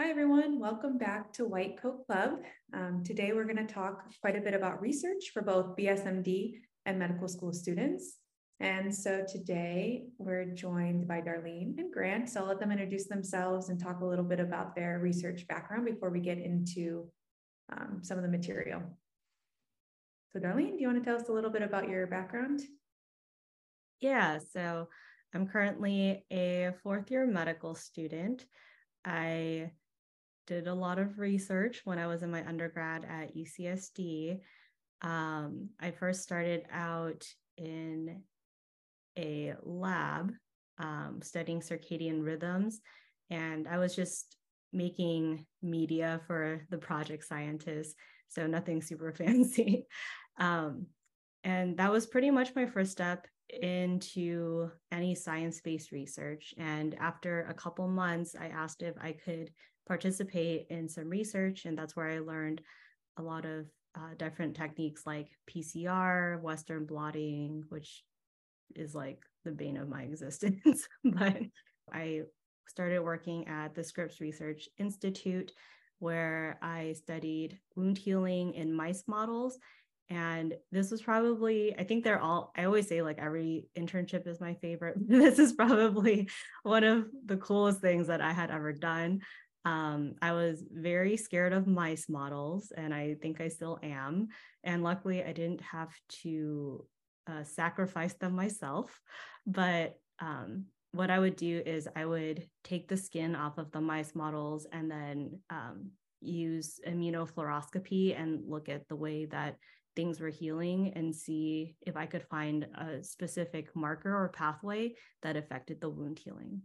Hi, everyone. Welcome back to White Coat Club. Um, today, we're going to talk quite a bit about research for both BSMD and medical school students. And so today, we're joined by Darlene and Grant. So I'll let them introduce themselves and talk a little bit about their research background before we get into um, some of the material. So, Darlene, do you want to tell us a little bit about your background? Yeah, so I'm currently a fourth year medical student. I did a lot of research when I was in my undergrad at UCSD. Um, I first started out in a lab um, studying circadian rhythms, and I was just making media for the project scientists, so nothing super fancy. Um, and that was pretty much my first step into any science based research. And after a couple months, I asked if I could participate in some research. And that's where I learned a lot of uh, different techniques like PCR, Western blotting, which is like the bane of my existence. but I started working at the Scripps Research Institute, where I studied wound healing in mice models. And this was probably, I think they're all, I always say like every internship is my favorite. this is probably one of the coolest things that I had ever done. Um, I was very scared of mice models, and I think I still am. And luckily, I didn't have to uh, sacrifice them myself. But um, what I would do is I would take the skin off of the mice models and then um, use immunofluoroscopy and look at the way that things were healing and see if I could find a specific marker or pathway that affected the wound healing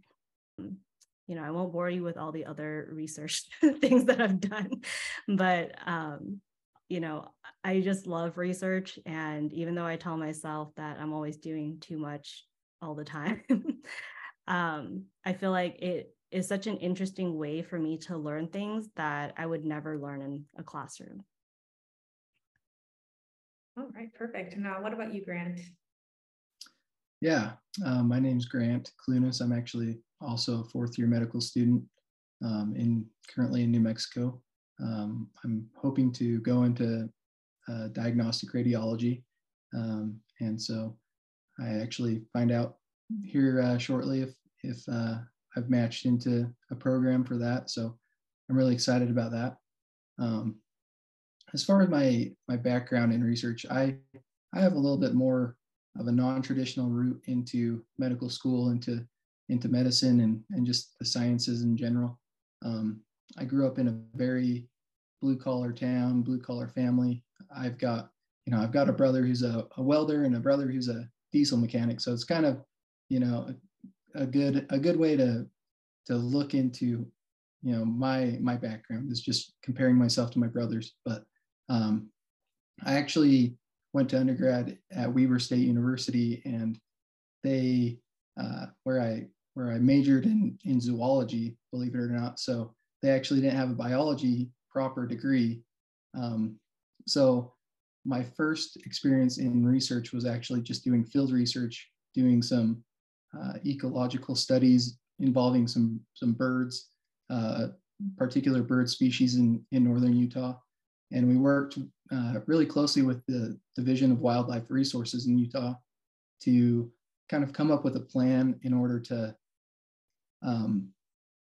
you know, I won't bore you with all the other research things that I've done, but um, you know, I just love research. And even though I tell myself that I'm always doing too much all the time, um, I feel like it is such an interesting way for me to learn things that I would never learn in a classroom. All right, perfect. Now, what about you, Grant? Yeah, uh, my name's Grant Clunas. I'm actually also a fourth year medical student um, in currently in New Mexico. Um, I'm hoping to go into uh, diagnostic radiology. Um, and so I actually find out here uh, shortly if, if uh, I've matched into a program for that. So I'm really excited about that. Um, as far as my, my background in research, I, I have a little bit more of a non-traditional route into medical school, into into medicine and and just the sciences in general. Um, I grew up in a very blue collar town, blue collar family. I've got you know I've got a brother who's a, a welder and a brother who's a diesel mechanic. So it's kind of you know a, a good a good way to to look into you know my my background is just comparing myself to my brothers but um, i actually went to undergrad at Weber State University, and they uh, where I where I majored in in zoology, believe it or not. So they actually didn't have a biology proper degree. Um, so my first experience in research was actually just doing field research, doing some uh, ecological studies involving some some birds, uh, particular bird species in in northern Utah, and we worked uh, really closely with the Division of Wildlife Resources in Utah to kind of come up with a plan in order to um,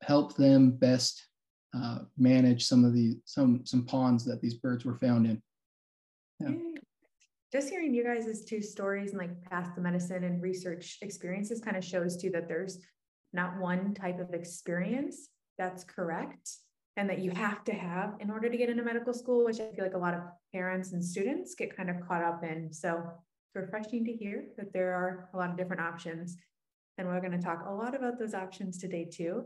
help them best uh, manage some of the some some ponds that these birds were found in. Yeah. Just hearing you guys' two stories and like past the medicine and research experiences kind of shows too that there's not one type of experience that's correct and that you have to have in order to get into medical school, which I feel like a lot of parents and students get kind of caught up in. So it's refreshing to hear that there are a lot of different options. And we're going to talk a lot about those options today, too.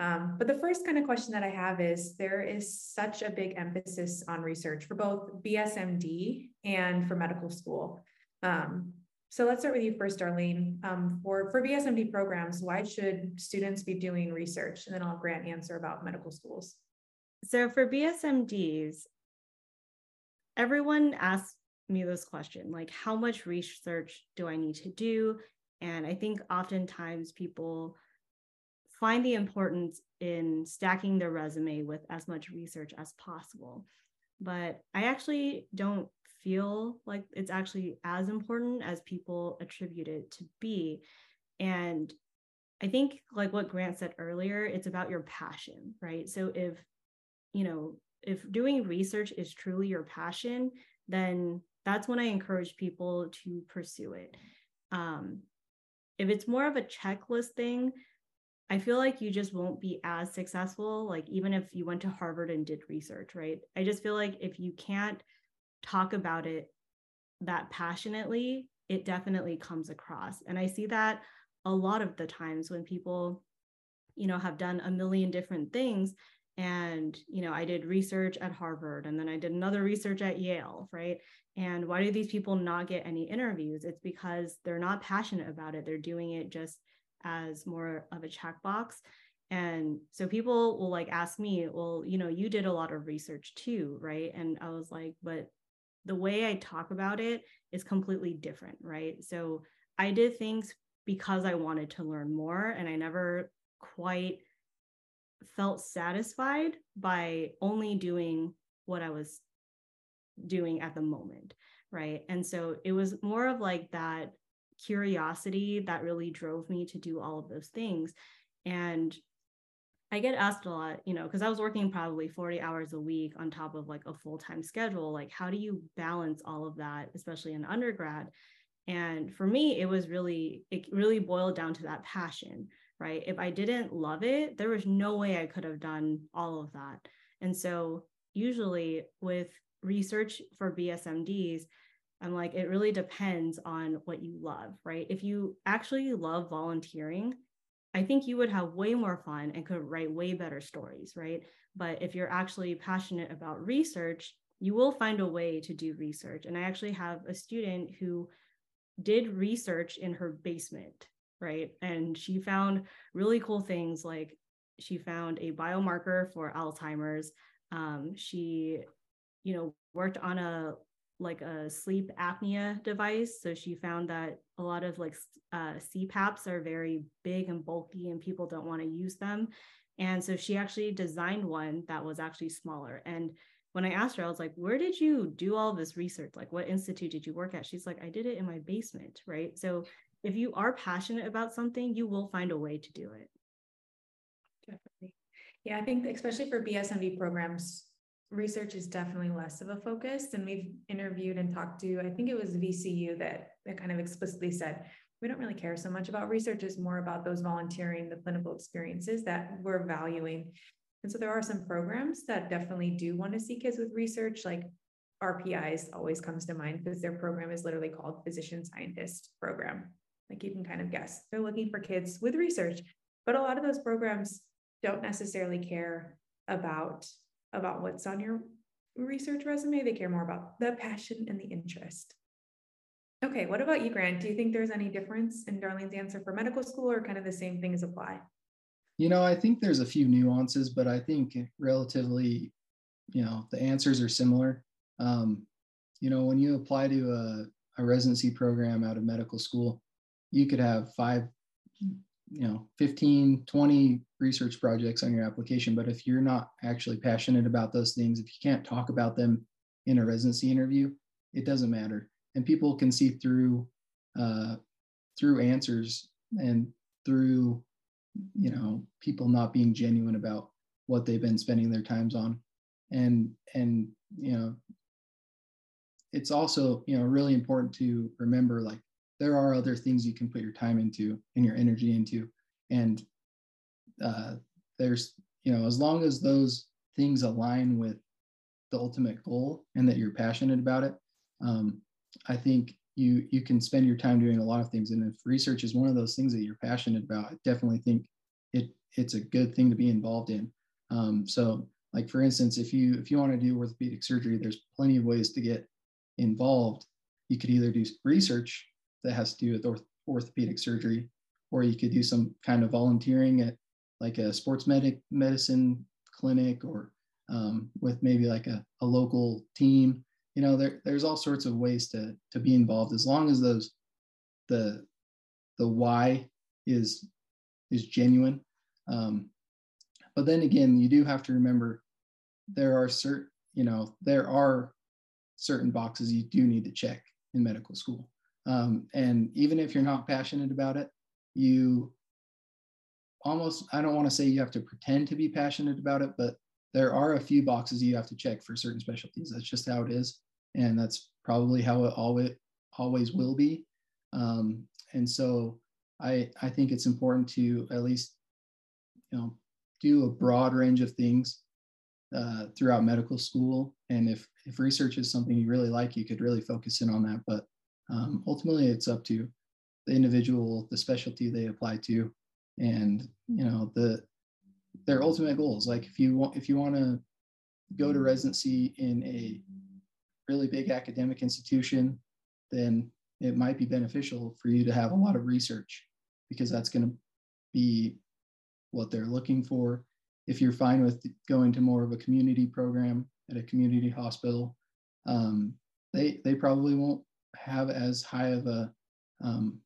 Um, but the first kind of question that I have is there is such a big emphasis on research for both BSMD and for medical school. Um, so let's start with you first, Darlene. Um, for, for BSMD programs, why should students be doing research? And then I'll grant answer about medical schools. So for BSMDs, everyone asks me this question, like how much research do I need to do? And I think oftentimes people find the importance in stacking their resume with as much research as possible. But I actually don't feel like it's actually as important as people attribute it to be. And I think, like what Grant said earlier, it's about your passion, right? So if, you know, if doing research is truly your passion, then that's when I encourage people to pursue it. Um, if it's more of a checklist thing, I feel like you just won't be as successful, like even if you went to Harvard and did research, right? I just feel like if you can't talk about it that passionately, it definitely comes across. And I see that a lot of the times when people, you know, have done a million different things. And, you know, I did research at Harvard and then I did another research at Yale, right? And why do these people not get any interviews? It's because they're not passionate about it. They're doing it just as more of a checkbox. And so people will like ask me, well, you know, you did a lot of research too, right? And I was like, but the way I talk about it is completely different, right? So I did things because I wanted to learn more and I never quite felt satisfied by only doing what I was doing at the moment, right? And so it was more of like that curiosity that really drove me to do all of those things. And I get asked a lot, you know, because I was working probably 40 hours a week on top of like a full time schedule. Like, how do you balance all of that, especially in undergrad? And for me, it was really, it really boiled down to that passion, right? If I didn't love it, there was no way I could have done all of that. And so, usually with research for BSMDs, I'm like, it really depends on what you love, right? If you actually love volunteering, I think you would have way more fun and could write way better stories, right? But if you're actually passionate about research, you will find a way to do research. And I actually have a student who did research in her basement, right? And she found really cool things like she found a biomarker for Alzheimer's. Um, she, you know, worked on a like a sleep apnea device. So she found that a lot of like uh, CPAPs are very big and bulky and people don't want to use them. And so she actually designed one that was actually smaller. And when I asked her, I was like, where did you do all this research? Like, what institute did you work at? She's like, I did it in my basement. Right. So if you are passionate about something, you will find a way to do it. Definitely. Yeah, I think especially for BSMD programs, research is definitely less of a focus. And we've interviewed and talked to, I think it was VCU that, that kind of explicitly said, we don't really care so much about research, it's more about those volunteering, the clinical experiences that we're valuing. And so there are some programs that definitely do want to see kids with research, like RPIs always comes to mind because their program is literally called Physician Scientist Program. Like you can kind of guess, they're looking for kids with research. But a lot of those programs don't necessarily care about about what's on your research resume. They care more about the passion and the interest. Okay, what about you, Grant? Do you think there's any difference in Darlene's answer for medical school or kind of the same things apply? You know, I think there's a few nuances, but I think relatively, you know, the answers are similar. Um, you know, when you apply to a, a residency program out of medical school, you could have five you know 15 20 research projects on your application but if you're not actually passionate about those things if you can't talk about them in a residency interview it doesn't matter. And people can see through uh, through answers and through you know people not being genuine about what they've been spending their times on. And and you know it's also you know really important to remember like there are other things you can put your time into and your energy into. And uh, there's you know as long as those things align with the ultimate goal and that you're passionate about it um, i think you you can spend your time doing a lot of things. And if research is one of those things that you're passionate about i definitely think it it's a good thing to be involved in. Um, so like for instance if you if you want to do orthopedic surgery there's plenty of ways to get involved. You could either do research that has to do with orth- orthopedic surgery, or you could do some kind of volunteering at like a sports medic medicine clinic or um, with maybe like a, a local team. You know, there, there's all sorts of ways to to be involved as long as those the the why is is genuine. Um, but then again, you do have to remember there are certain, you know, there are certain boxes you do need to check in medical school. Um, and even if you're not passionate about it, you almost, I don't want to say you have to pretend to be passionate about it, but there are a few boxes you have to check for certain specialties. That's just how it is. And that's probably how it always, always will be. Um, and so I, I think it's important to at least, you know, do a broad range of things uh, throughout medical school. And if, if research is something you really like, you could really focus in on that. But ultimately, it's up to the individual, the specialty they apply to, and you know the their ultimate goals. Like if you want if you want to go to residency in a really big academic institution, then it might be beneficial for you to have a lot of research because that's going to be what they're looking for. If you're fine with going to more of a community program at a community hospital, um, they they probably won't have as high of a um,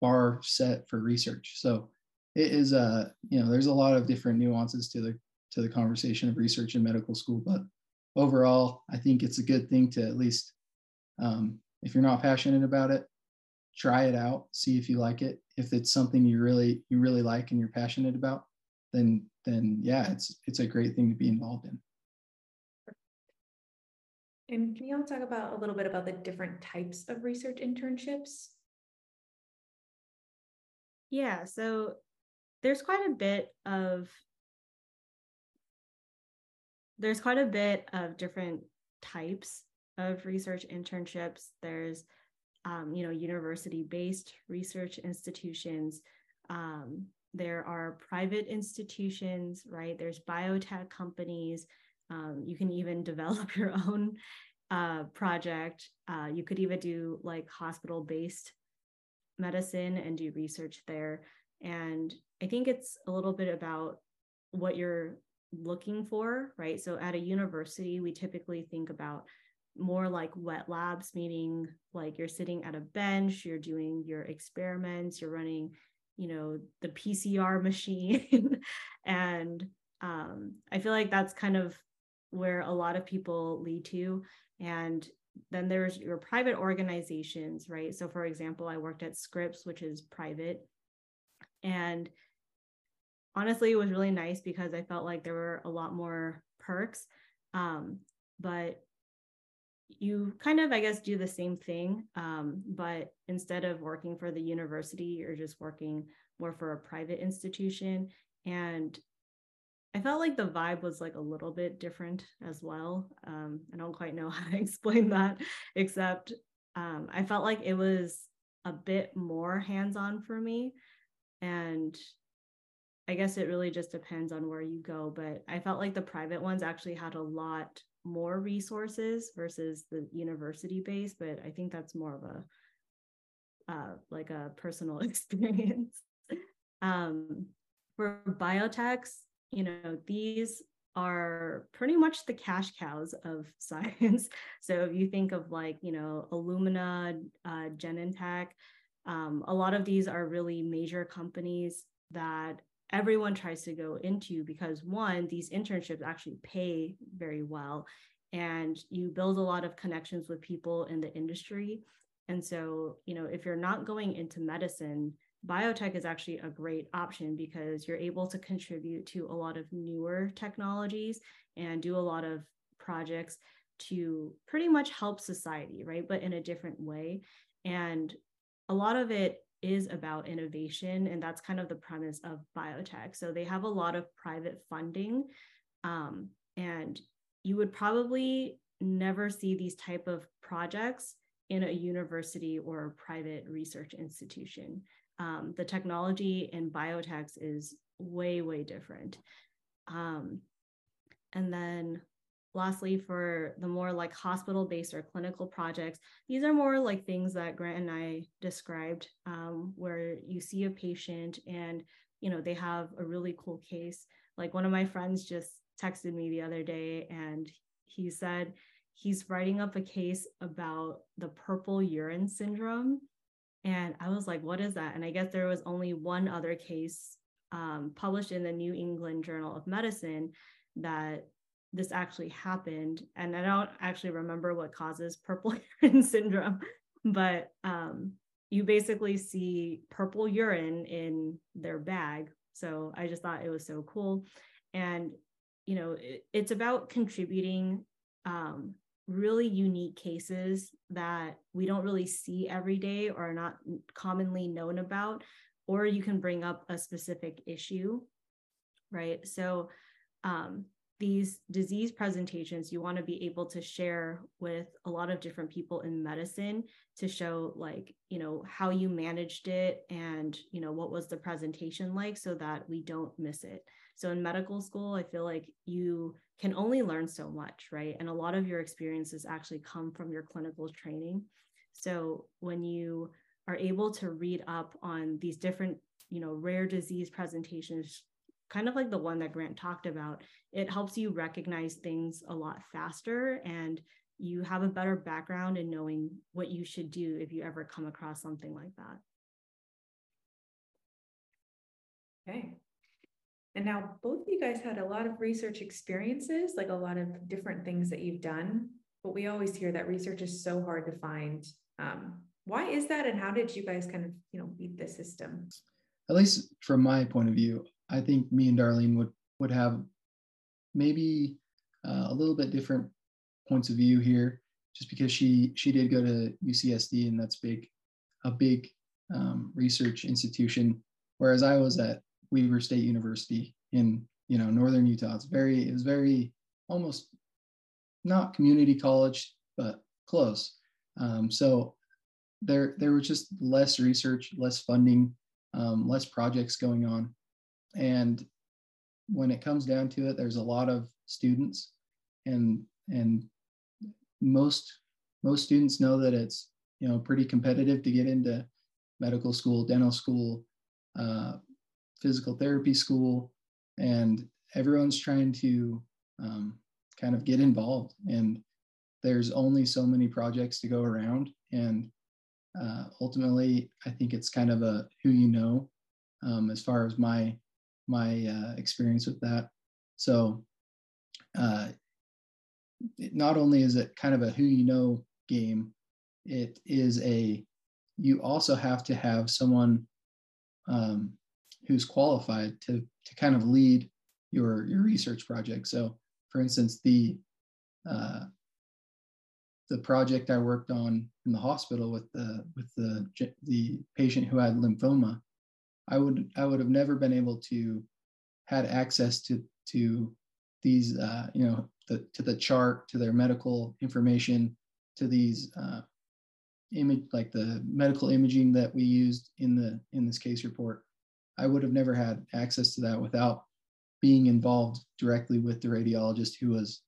bar set for research. So it is a you know there's a lot of different nuances to the to the conversation of research in medical school, but overall, I think it's a good thing to at least um, if you're not passionate about it, try it out, see if you like it. If it's something you really you really like and you're passionate about, then then yeah, it's it's a great thing to be involved in. And can you all talk about a little bit about the different types of research internships? Yeah, so there's quite a bit of there's quite a bit of different types of research internships. There's um, you know, university-based research institutions. Um, there are private institutions, right? There's biotech companies. Um, you can even develop your own uh, project. Uh, you could even do like hospital based medicine and do research there. And I think it's a little bit about what you're looking for, right? So at a university, we typically think about more like wet labs, meaning like you're sitting at a bench, you're doing your experiments, you're running, you know, the PCR machine. and um, I feel like that's kind of where a lot of people lead to. And then there's your private organizations, right? So, for example, I worked at Scripps, which is private. And honestly, it was really nice because I felt like there were a lot more perks. Um, but you kind of, I guess, do the same thing. Um, but instead of working for the university, you're just working more for a private institution. And I felt like the vibe was like a little bit different as well. Um, I don't quite know how to explain that, except um, I felt like it was a bit more hands on for me. And I guess it really just depends on where you go. But I felt like the private ones actually had a lot more resources versus the university base. But I think that's more of a uh, like a personal experience. um, for biotechs, you know, these are pretty much the cash cows of science. So if you think of like, you know, Illumina, uh, Genentech, um, a lot of these are really major companies that everyone tries to go into because one, these internships actually pay very well and you build a lot of connections with people in the industry. And so, you know, if you're not going into medicine, biotech is actually a great option because you're able to contribute to a lot of newer technologies and do a lot of projects to pretty much help society, right? But in a different way. And a lot of it is about innovation, and that's kind of the premise of biotech. So they have a lot of private funding, um, and you would probably never see these type of projects in a university or a private research institution um, the technology in biotechs is way, way different. Um, and then lastly, for the more like hospital based or clinical projects, these are more like things that Grant and I described, um, where you see a patient and you know they have a really cool case. Like one of my friends just texted me the other day and he said he's writing up a case about the purple urine syndrome and I was like, what is that? And I guess there was only one other case um, published in the New England Journal of Medicine that this actually happened. And I don't actually remember what causes purple urine syndrome, but um, you basically see purple urine in their bag. So I just thought it was so cool. And, you know, it, it's about contributing um, really unique cases that we don't really see every day or are not commonly known about or you can bring up a specific issue, right? So um, these disease presentations you want to be able to share with a lot of different people in medicine to show like you know how you managed it and you know what was the presentation like so that we don't miss it so in medical school i feel like you can only learn so much right? And a lot of your experiences actually come from your clinical training. So when you are able to read up on these different you know rare disease presentations kind of like the one that grant talked about it helps you recognize things a lot faster and you have a better background in knowing what you should do if you ever come across something like that. Okay and now both of you guys had a lot of research experiences like a lot of different things that you've done but we always hear that research is so hard to find. Um, why is that and how did you guys kind of you know beat the system? At least from my point of view i think me and darlene would would have maybe uh, a little bit different points of view here just because she she did go to ucsd and that's big a big um, research institution whereas i was at weber state university in you know northern utah. It's very it was very almost not community college but close. Um, so there there was just less research, less funding, um, less projects going on, and when it comes down to it, there's a lot of students, and and most most students know that it's you know pretty competitive to get into medical school, dental school, uh, physical therapy school, and everyone's trying to um, kind of get involved. And there's only so many projects to go around, and uh, ultimately, I think it's kind of a who you know um, as far as my my uh, experience with that. So, uh, it, not only is it kind of a who you know game, it is a you also have to have someone um, who's qualified to to kind of lead your your research project. So, for instance, the uh, the project I worked on in the hospital with the with the the patient who had lymphoma, I would I would have never been able to had access to to these uh, you know the to the chart to their medical information to these uh, image like the medical imaging that we used in the in this case report. I would have never had access to that without being involved directly with the radiologist who was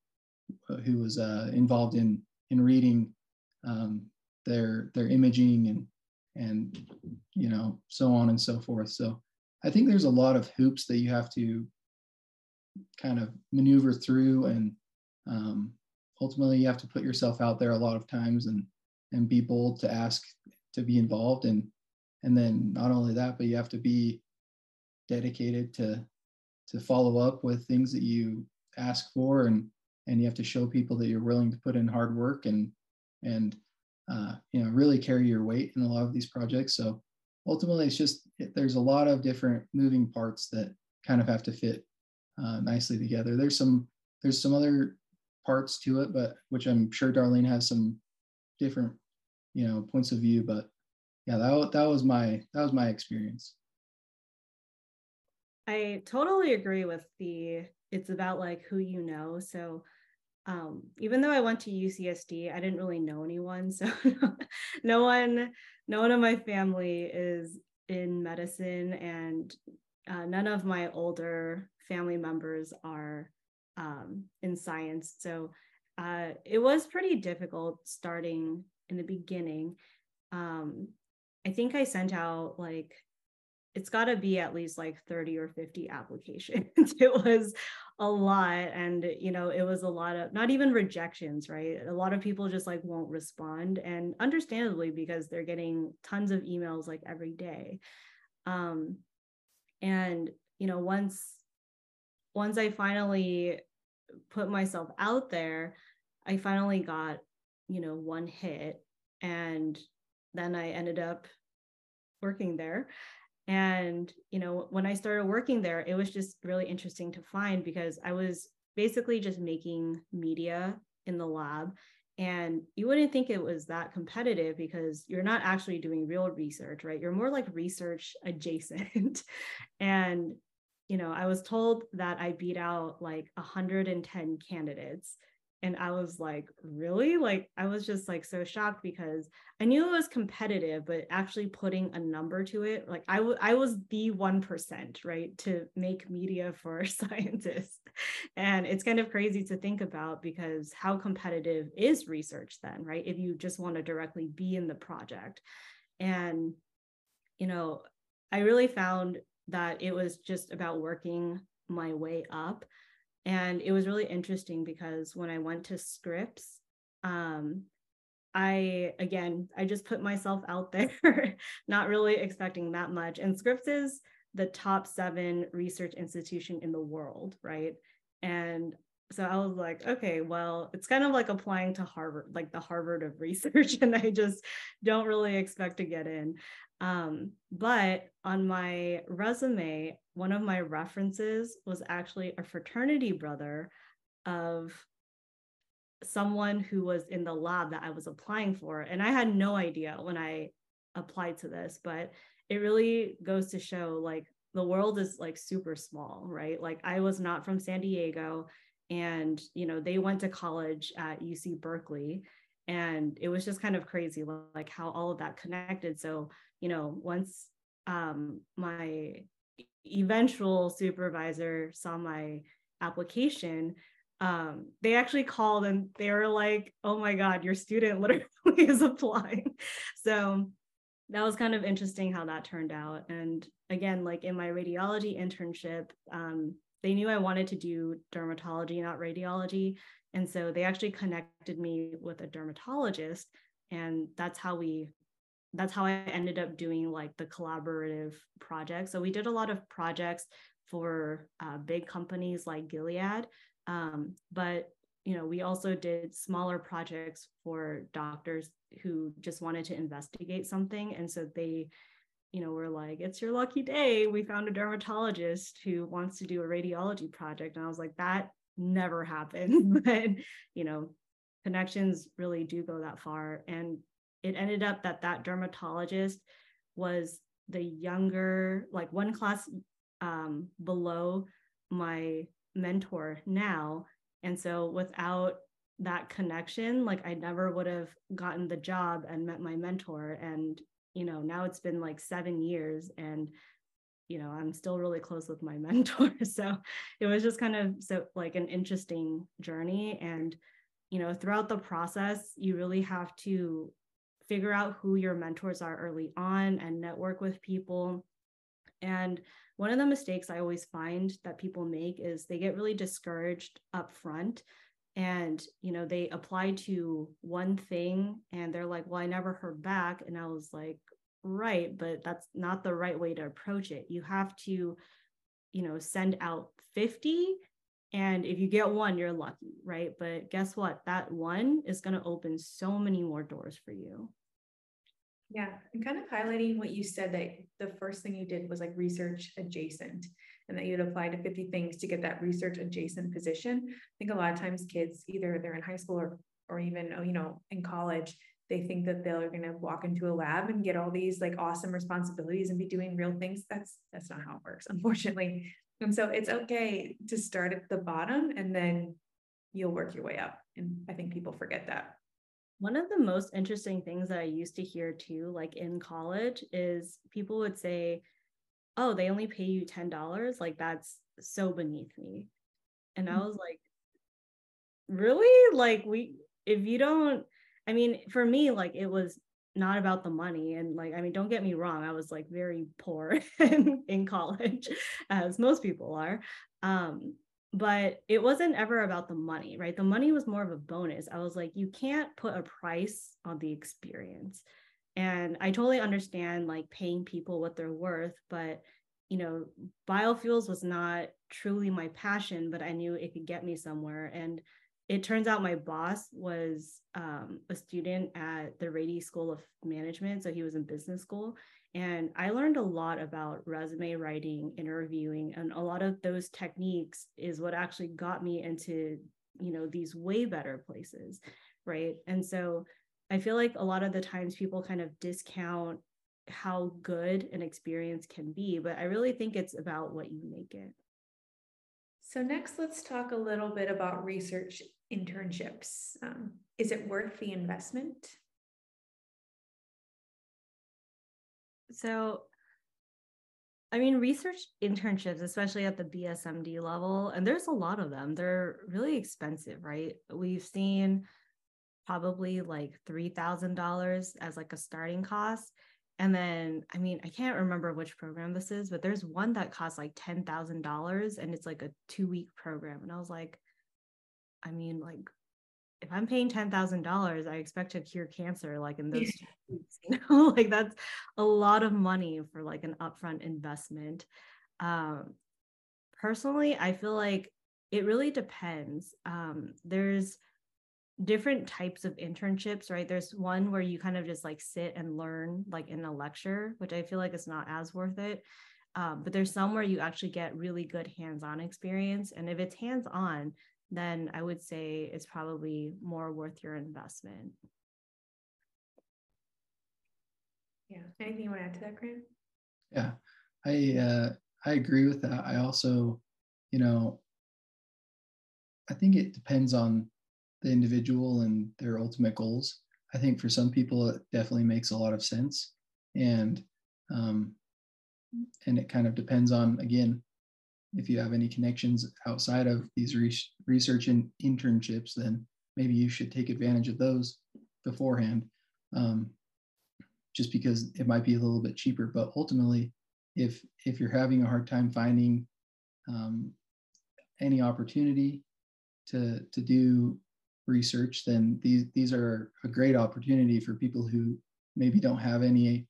who was uh, involved in in reading um, their their imaging and and you know so on and so forth. So I think there's a lot of hoops that you have to kind of maneuver through, and um, ultimately you have to put yourself out there a lot of times and and be bold to ask to be involved and and then not only that but you have to be dedicated to to follow up with things that you ask for and and you have to show people that you're willing to put in hard work and and uh, you know really carry your weight in a lot of these projects. So ultimately it's just there's a lot of different moving parts that kind of have to fit uh, nicely together. There's some there's some other parts to it but which i'm sure darlene has some different you know points of view but yeah that, that was my that was my experience i totally agree with the it's about like who you know so um, even though I went to UCSD, I didn't really know anyone. So no one, no one in my family is in medicine, and uh, none of my older family members are um, in science. So uh, it was pretty difficult starting in the beginning. Um, I think I sent out like it's got to be at least like 30 or 50 applications. it was a lot. And, you know, it was a lot of not even rejections, right? A lot of people just like won't respond. And understandably, because they're getting tons of emails like every day. Um, and you know, once once I finally put myself out there, I finally got, you know, one hit and then I ended up working there. And, you know, when I started working there, it was just really interesting to find because I was basically just making media in the lab. And you wouldn't think it was that competitive because you're not actually doing real research, right? You're more like research adjacent. and, you know, I was told that I beat out like 110 candidates and i was like really? Like i was just like so shocked because i knew it was competitive but actually putting a number to it like I, w- I was the 1% right to make media for scientists. And it's kind of crazy to think about because how competitive is research then right if you just want to directly be in the project? And you know i really found that it was just about working my way up and it was really interesting because when I went to Scripps, um, I again, I just put myself out there, not really expecting that much. And Scripps is the top seven research institution in the world, right? And so I was like, okay, well, it's kind of like applying to Harvard, like the Harvard of research, and I just don't really expect to get in. Um, but on my resume, one of my references was actually a fraternity brother of someone who was in the lab that I was applying for. And I had no idea when I applied to this, but it really goes to show like the world is like super small, right? Like I was not from San Diego and you know they went to college at UC Berkeley and it was just kind of crazy like how all of that connected. So you know once um, my eventual supervisor saw my application um, they actually called and they were like oh my god your student literally is applying. So that was kind of interesting how that turned out. And again like in my radiology internship um, they knew i wanted to do dermatology not radiology and so they actually connected me with a dermatologist and that's how we that's how I ended up doing like the collaborative project. So we did a lot of projects for uh, big companies like Gilead, um, but you know we also did smaller projects for doctors who just wanted to investigate something, and so they, you know, were like, "It's your lucky day. We found a dermatologist who wants to do a radiology project," and I was like, "That never happened," but you know, connections really do go that far, and it ended up that that dermatologist was the younger, like one class um, below my mentor now. And so without that connection, like I never would have gotten the job and met my mentor. And, you know, now it's been like seven years and, you know, I'm still really close with my mentor. So it was just kind of so like an interesting journey. And, you know, throughout the process, you really have to figure out who your mentors are early on and network with people. And one of the mistakes I always find that people make is they get really discouraged up front and you know they applied to one thing and they're like well i never heard back. And i was like right but that's not the right way to approach it. You have to you know send out 50 and if you get one you're lucky right? But guess what? That one is going to open so many more doors for you. Yeah, and kind of highlighting what you said that the first thing you did was like research adjacent and that you'd apply to 50 things to get that research adjacent position. I think a lot of times kids, either they're in high school or, or even, oh, you know, in college, they think that they're going to walk into a lab and get all these like awesome responsibilities and be doing real things. That's, that's not how it works, unfortunately. And so it's okay to start at the bottom and then you'll work your way up. And I think people forget that. One of the most interesting things that I used to hear too, like in college, is people would say, Oh, they only pay you $10. Like, that's so beneath me. And mm-hmm. I was like, Really? Like, we, if you don't, I mean, for me, like, it was not about the money. And like, I mean, don't get me wrong, I was like very poor in, in college, as most people are. Um, but it wasn't ever about the money, right? The money was more of a bonus. I was like, you can't put a price on the experience. And I totally understand like paying people what they're worth, but you know, biofuels was not truly my passion, but I knew it could get me somewhere. And it turns out my boss was um, a student at the Rady School of Management. So he was in business school. And I learned a lot about resume writing, interviewing, and a lot of those techniques is what actually got me into, you know, these way better places. Right. And so I feel like a lot of the times people kind of discount how good an experience can be, but I really think it's about what you make it. So, next, let's talk a little bit about research internships. Um, is it worth the investment? So, I mean, research internships, especially at the BSMD level, and there's a lot of them, they're really expensive, right? We've seen probably like $3,000 as like a starting cost. And then, I mean, I can't remember which program this is, but there's one that costs like $10,000 and it's like a two week program. And I was like, I mean, like, if I'm paying $10,000, I expect to cure cancer like in those two weeks, you know, like that's a lot of money for like an upfront investment. Um, personally, I feel like it really depends. Um, there's, different types of internships, right? There's one where you kind of just like sit and learn like in a lecture, which I feel like is not as worth it. Um, but there's some where you actually get really good hands-on experience. And if it's hands-on, then I would say it's probably more worth your investment. Yeah. Anything you want to add to that, Grant? Yeah, I uh, I agree with that. I also, you know, I think it depends on the individual and their ultimate goals. I think for some people it definitely makes a lot of sense, and um, and it kind of depends on again if you have any connections outside of these re- research and internships, then maybe you should take advantage of those beforehand, um, just because it might be a little bit cheaper. But ultimately, if if you're having a hard time finding um, any opportunity to to do research, then these these are a great opportunity for people who maybe don't have any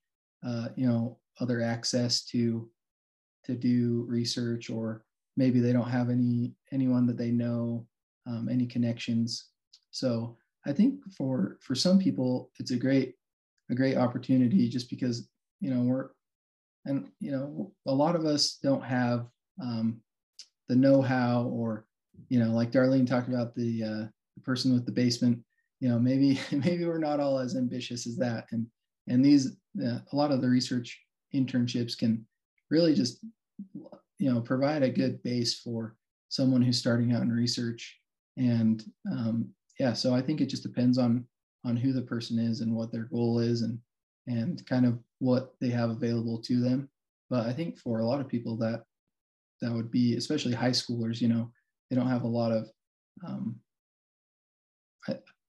uh, you know other access to to do research or maybe they don't have any anyone that they know um, any connections. So i think for for some people it's a great a great opportunity just because you know we're and you know a lot of us don't have um, the know-how or you know like darlene talked about the uh, the person with the basement you know maybe maybe we're not all as ambitious as that. And and these uh, a lot of the research internships can really just you know provide a good base for someone who's starting out in research. And um, yeah so i think it just depends on on who the person is and what their goal is and and kind of what they have available to them. But i think for a lot of people that that would be especially high schoolers you know they don't have a lot of um,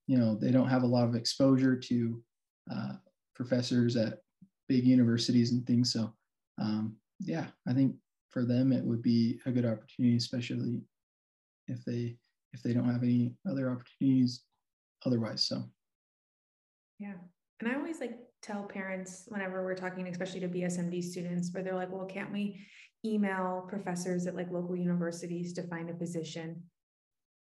you know they don't have a lot of exposure to uh, professors at big universities and things. So um, yeah i think for them it would be a good opportunity especially if they if they don't have any other opportunities otherwise so. Yeah. And i always like tell parents whenever we're talking especially to bsmd students where they're like well can't we email professors at like local universities to find a position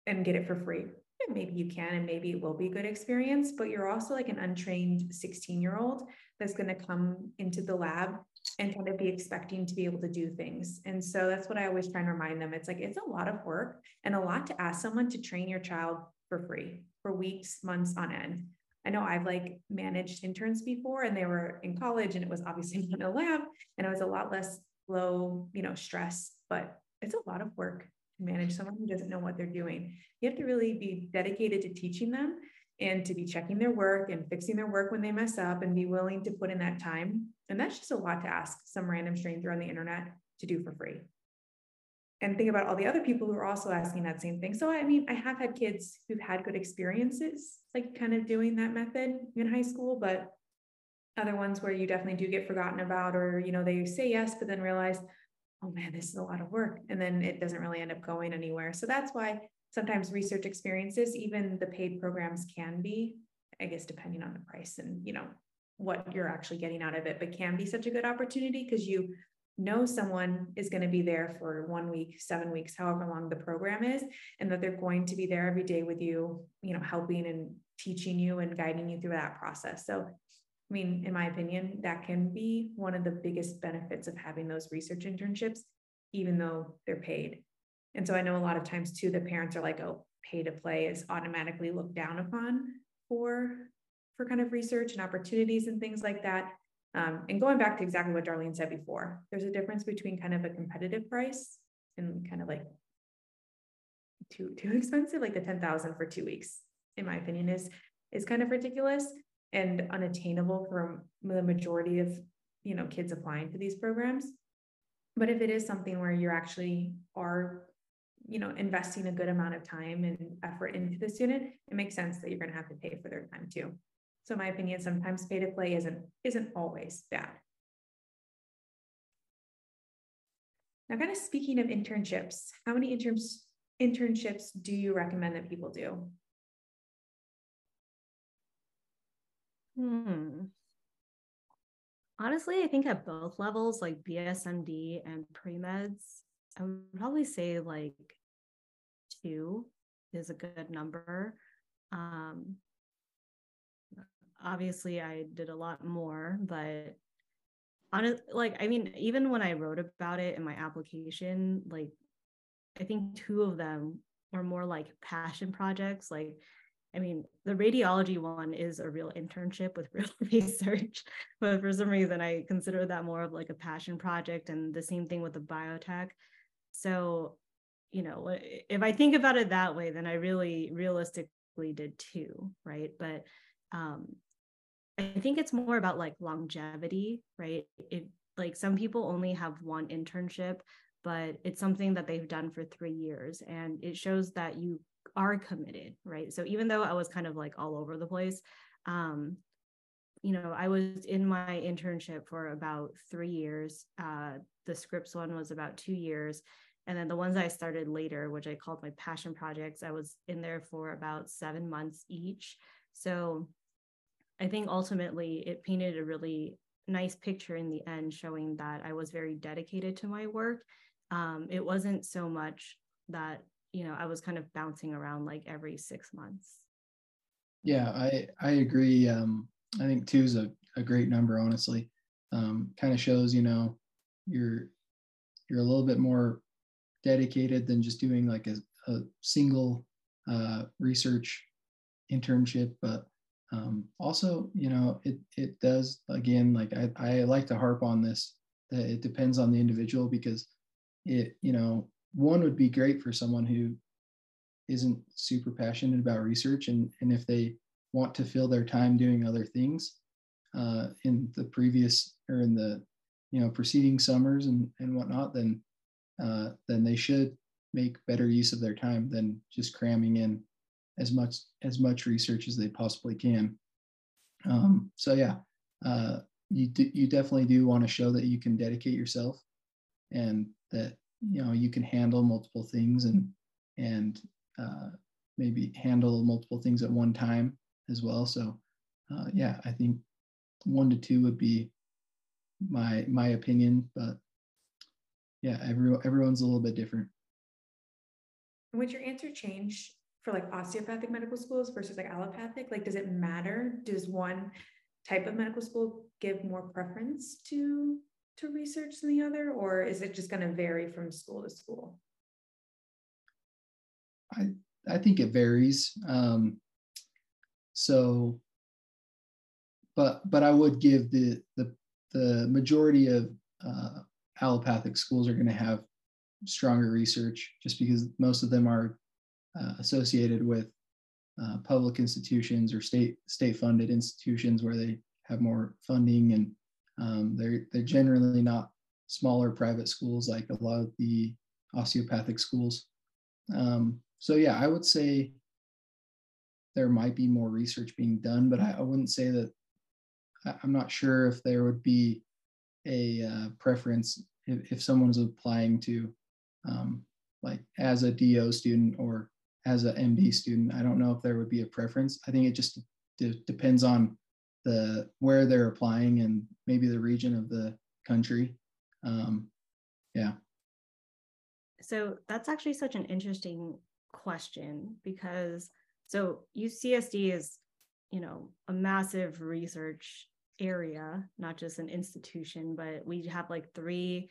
and get it for free maybe you can and maybe it will be a good experience but you're also like an untrained 16 year old that's going to come into the lab and kind of be expecting to be able to do things. And so that's what i always try and remind them. It's like it's a lot of work and a lot to ask someone to train your child for free for weeks months on end. I know i've like managed interns before and they were in college and it was obviously in a lab and it was a lot less low you know stress but it's a lot of work manage someone who doesn't know what they're doing. You have to really be dedicated to teaching them and to be checking their work and fixing their work when they mess up and be willing to put in that time. And that's just a lot to ask some random stranger on the internet to do for free. And think about all the other people who are also asking that same thing. So, I mean, I have had kids who've had good experiences, like kind of doing that method in high school, but other ones where you definitely do get forgotten about, or, you know, they say yes, but then realize, oh man, this is a lot of work. And then it doesn't really end up going anywhere. So that's why sometimes research experiences, even the paid programs can be, I guess, depending on the price and, you know, what you're actually getting out of it, but can be such a good opportunity because you know someone is going to be there for one week, seven weeks, however long the program is, and that they're going to be there every day with you, you know, helping and teaching you and guiding you through that process. So, I mean, in my opinion, that can be one of the biggest benefits of having those research internships, even though they're paid. And so I know a lot of times too, the parents are like, oh, pay to play is automatically looked down upon for for kind of research and opportunities and things like that. Um, and going back to exactly what Darlene said before, there's a difference between kind of a competitive price and kind of like too too expensive, like the 10,000 for two weeks, in my opinion, is is kind of ridiculous and unattainable for the majority of you know kids applying to these programs. But if it is something where you actually are you know investing a good amount of time and effort into the student, it makes sense that you're going to have to pay for their time too. So my opinion, sometimes pay to play isn't isn't always bad. Now, kind of speaking of internships, how many interns internships do you recommend that people do? Hmm. Honestly, I think at both levels, like BSMD and pre-meds, I would probably say like two is a good number. Um, obviously I did a lot more, but on like I mean, even when I wrote about it in my application, like I think two of them were more like passion projects. Like, I mean, the radiology one is a real internship with real research, but for some reason I consider that more of like a passion project, and the same thing with the biotech. So, you know, if I think about it that way, then I really realistically did two, right? But um, I think it's more about like longevity, right? It like some people only have one internship, but it's something that they've done for three years and it shows that you are committed, right? So even though I was kind of like all over the place, um, you know, I was in my internship for about three years. Uh, the Scripps one was about two years. And then the ones I started later, which I called my passion projects, I was in there for about seven months each. So I think ultimately it painted a really nice picture in the end, showing that I was very dedicated to my work. Um, it wasn't so much that you know I was kind of bouncing around like every six months. Yeah, I I agree. Um, I think two is a, a great number, honestly. Um, kind of shows you know you're you're a little bit more dedicated than just doing like a, a single uh, research internship, but um, also, you know, it it does again, like I, I like to harp on this that it depends on the individual because it, you know, one would be great for someone who isn't super passionate about research and and if they want to fill their time doing other things uh, in the previous or in the you know preceding summers and and whatnot, then uh, then they should make better use of their time than just cramming in as much as much research as they possibly can. Um, so yeah, uh, you you definitely do want to show that you can dedicate yourself, and that you know you can handle multiple things and and uh, maybe handle multiple things at one time as well. So uh, yeah, I think one to two would be my my opinion, but yeah, every, everyone's a little bit different. Would your answer change for like osteopathic medical schools versus like allopathic? Like, does it matter? Does one type of medical school give more preference to to research than the other, or is it just going to vary from school to school? I I think it varies. Um, so, but but I would give the the the majority of uh, allopathic schools are going to have stronger research just because most of them are uh, associated with uh, public institutions or state state funded institutions where they have more funding and um, they're they're generally not smaller private schools like a lot of the osteopathic schools. Um, so yeah, I would say there might be more research being done, but I, I wouldn't say that. I'm not sure if there would be a uh, preference if, if someone's applying to um, like as a DO student or as an MD student. I don't know if there would be a preference. I think it just depends on the where they're applying and maybe the region of the country. Um, yeah. So that's actually such an interesting question because so UCSD is, you know, a massive research area, not just an institution, but we have like three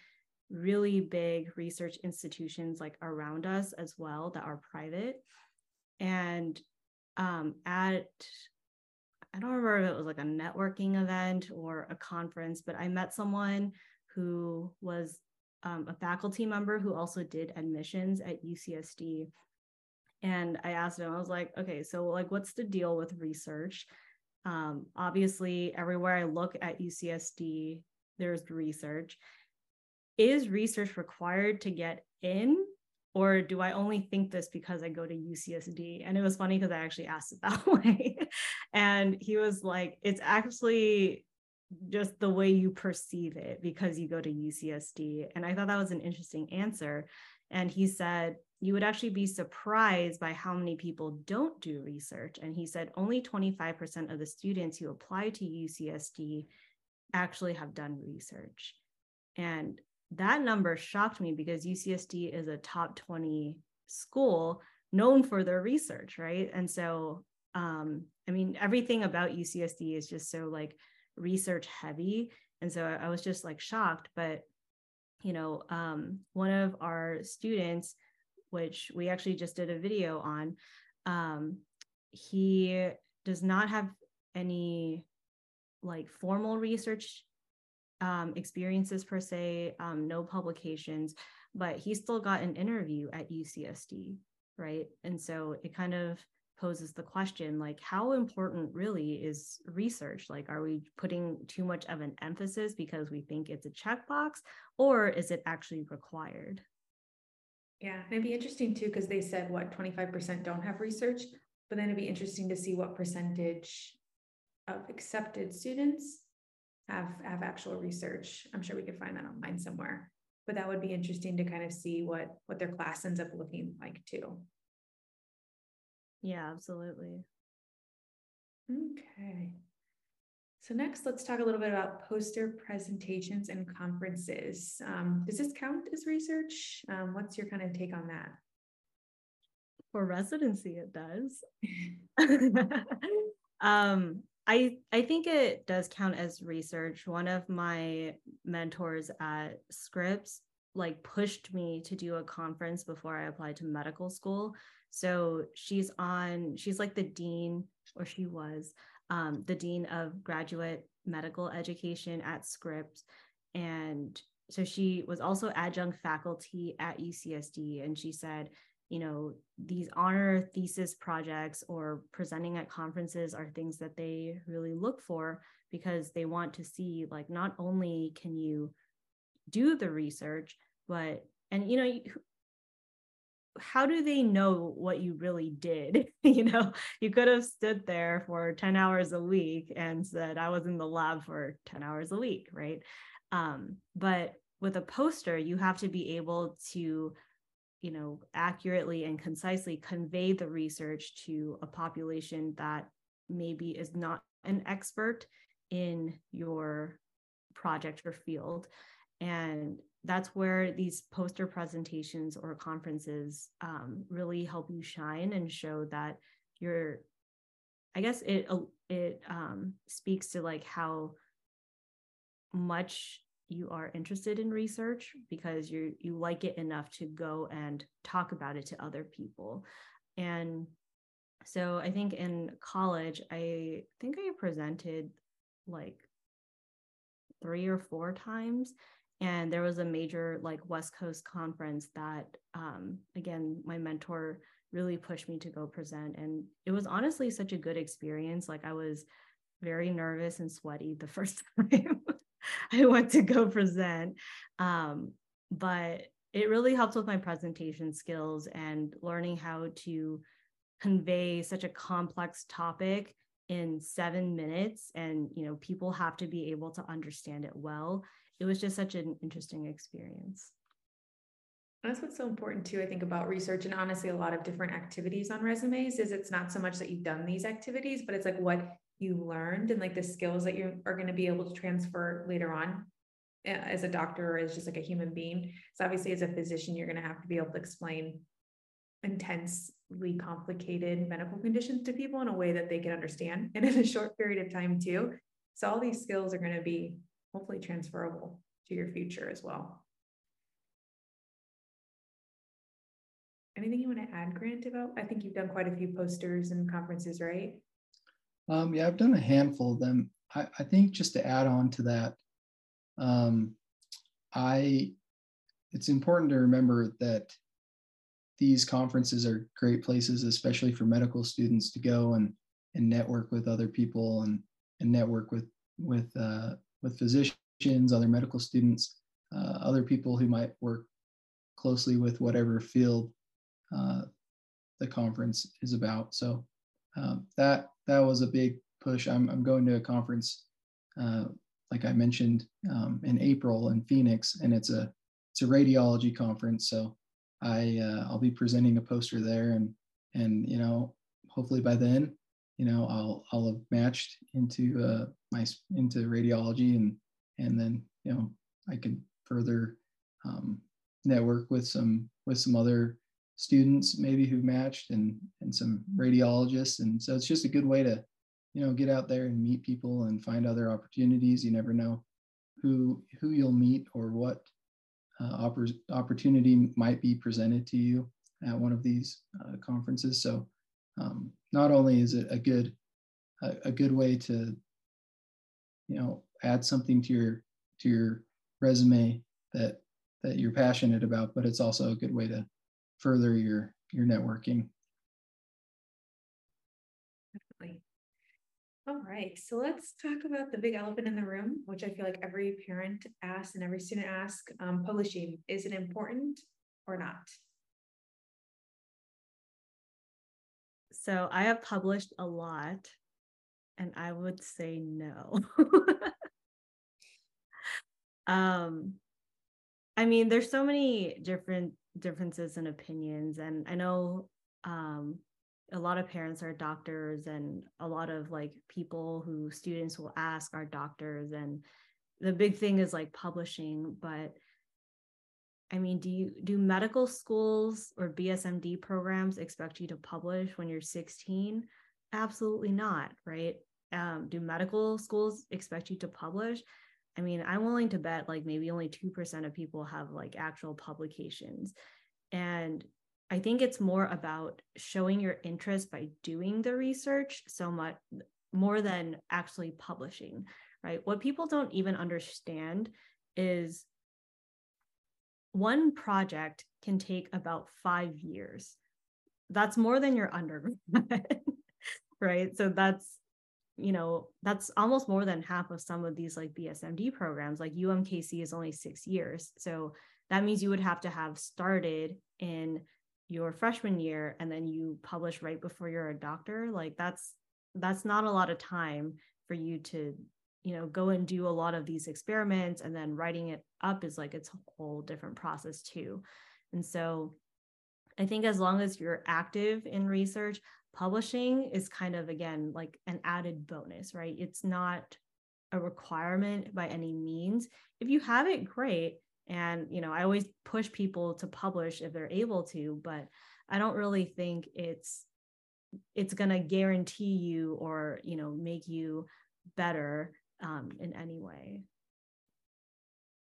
really big research institutions like around us as well that are private. And um, at I don't remember if it was like a networking event or a conference, but I met someone who was um, a faculty member who also did admissions at UCSD. And I asked him, I was like, okay, so like, what's the deal with research? Um, obviously, everywhere I look at UCSD, there's research. Is research required to get in? Or do I only think this because I go to UCSD? And it was funny because I actually asked it that way. and he was like, it's actually just the way you perceive it because you go to UCSD. And I thought that was an interesting answer. And he said, you would actually be surprised by how many people don't do research. And he said only 25% of the students who apply to UCSD actually have done research. And that number shocked me because UCSD is a top 20 school known for their research, right? And so, um, I mean, everything about UCSD is just so like research heavy and so i was just like shocked but you know um, one of our students which we actually just did a video on um, he does not have any like formal research um, experiences per se um, no publications but he still got an interview at ucsd right? And so it kind of poses the question like how important really is research? Like are we putting too much of an emphasis because we think it's a checkbox or is it actually required? Yeah it'd be interesting too because they said what 25% don't have research? But then it'd be interesting to see what percentage of accepted students have have actual research i'm sure we could find that online somewhere but that would be interesting to kind of see what what their class ends up looking like too yeah, absolutely. Okay. So next, let's talk a little bit about poster presentations and conferences. Um, does this count as research? Um, what's your kind of take on that? For residency, it does. um, I I think it does count as research. One of my mentors at Scripps like pushed me to do a conference before I applied to medical school so she's on, she's like the dean, or she was um, the dean of graduate medical education at Scripps. And so she was also adjunct faculty at UCSD. And she said, you know, these honor thesis projects or presenting at conferences are things that they really look for because they want to see, like, not only can you do the research, but and you know how do they know what you really did? you know, you could have stood there for 10 hours a week and said, I was in the lab for 10 hours a week, right? Um, but with a poster, you have to be able to, you know, accurately and concisely convey the research to a population that maybe is not an expert in your project or field. And that's where these poster presentations or conferences um, really help you shine and show that you're i guess it it um, speaks to like how much you are interested in research because you you like it enough to go and talk about it to other people. And so i think in college i think i presented like three or four times. And there was a major like west coast conference that um, again my mentor really pushed me to go present. And it was honestly such a good experience. Like i was very nervous and sweaty the first time i went to go present um, but it really helped with my presentation skills and learning how to convey such a complex topic in seven minutes and you know people have to be able to understand it well it was just such an interesting experience. That's what's so important too, I think, about research and honestly, a lot of different activities on resumes is it's not so much that you've done these activities, but it's like what you learned and like the skills that you are going to be able to transfer later on eh, as a doctor or as just like a human being. So obviously as a physician, you're going to have to be able to explain intensely complicated medical conditions to people in a way that they can understand and in a short period of time too. So all these skills are going to be hopefully transferable to your future as well. Anything you want to add, Grant, about? I think you've done quite a few posters and conferences, right? Um, yeah, I've done a handful of them. I, I think just to add on to that, um, I it's important to remember that these conferences are great places, especially for medical students to go and and network with other people and and network with with uh, with physicians, other medical students, uh, other people who might work closely with whatever field uh, the conference is about. So um, that that was a big push. I'm I'm going to a conference, uh, like I mentioned, um, in April in Phoenix, and it's a it's a radiology conference. So I uh, I'll be presenting a poster there, and and you know hopefully by then you know I'll I'll have matched into uh, my into radiology, and and then you know I can further um, network with some with some other students maybe who matched and and some radiologists. And so it's just a good way to you know get out there and meet people and find other opportunities. You never know who who you'll meet or what uh, oppor- opportunity might be presented to you at one of these uh, conferences. So um, not only is it a good a, a good way to you know add something to your to your resume that that you're passionate about but it's also a good way to further your your networking. Definitely. All right, so let's talk about the big elephant in the room, which I feel like every parent asks and every student asks. Um, publishing is it important or not? So I have published a lot, and I would say no. um, I mean, there's so many different differences in opinions and i know um, a lot of parents are doctors and a lot of like people who students will ask are doctors and the big thing is like publishing but i mean do you do medical schools or bsmd programs expect you to publish when you're 16 absolutely not right? Um, do medical schools expect you to publish I mean, I'm willing to bet like maybe only 2% of people have like actual publications. And I think it's more about showing your interest by doing the research so much more than actually publishing, right? What people don't even understand is one project can take about five years. That's more than your undergrad, right? So that's you know that's almost more than half of some of these like bsmd programs like umkc is only six years. So that means you would have to have started in your freshman year and then you publish right before you're a doctor. Like that's that's not a lot of time for you to you know go and do a lot of these experiments and then writing it up is like it's a whole different process too. And so i think as long as you're active in research publishing is kind of again like an added bonus right? It's not a requirement by any means. If you have it great. And you know i always push people to publish if they're able to but i don't really think it's it's going to guarantee you or you know make you better um, in any way.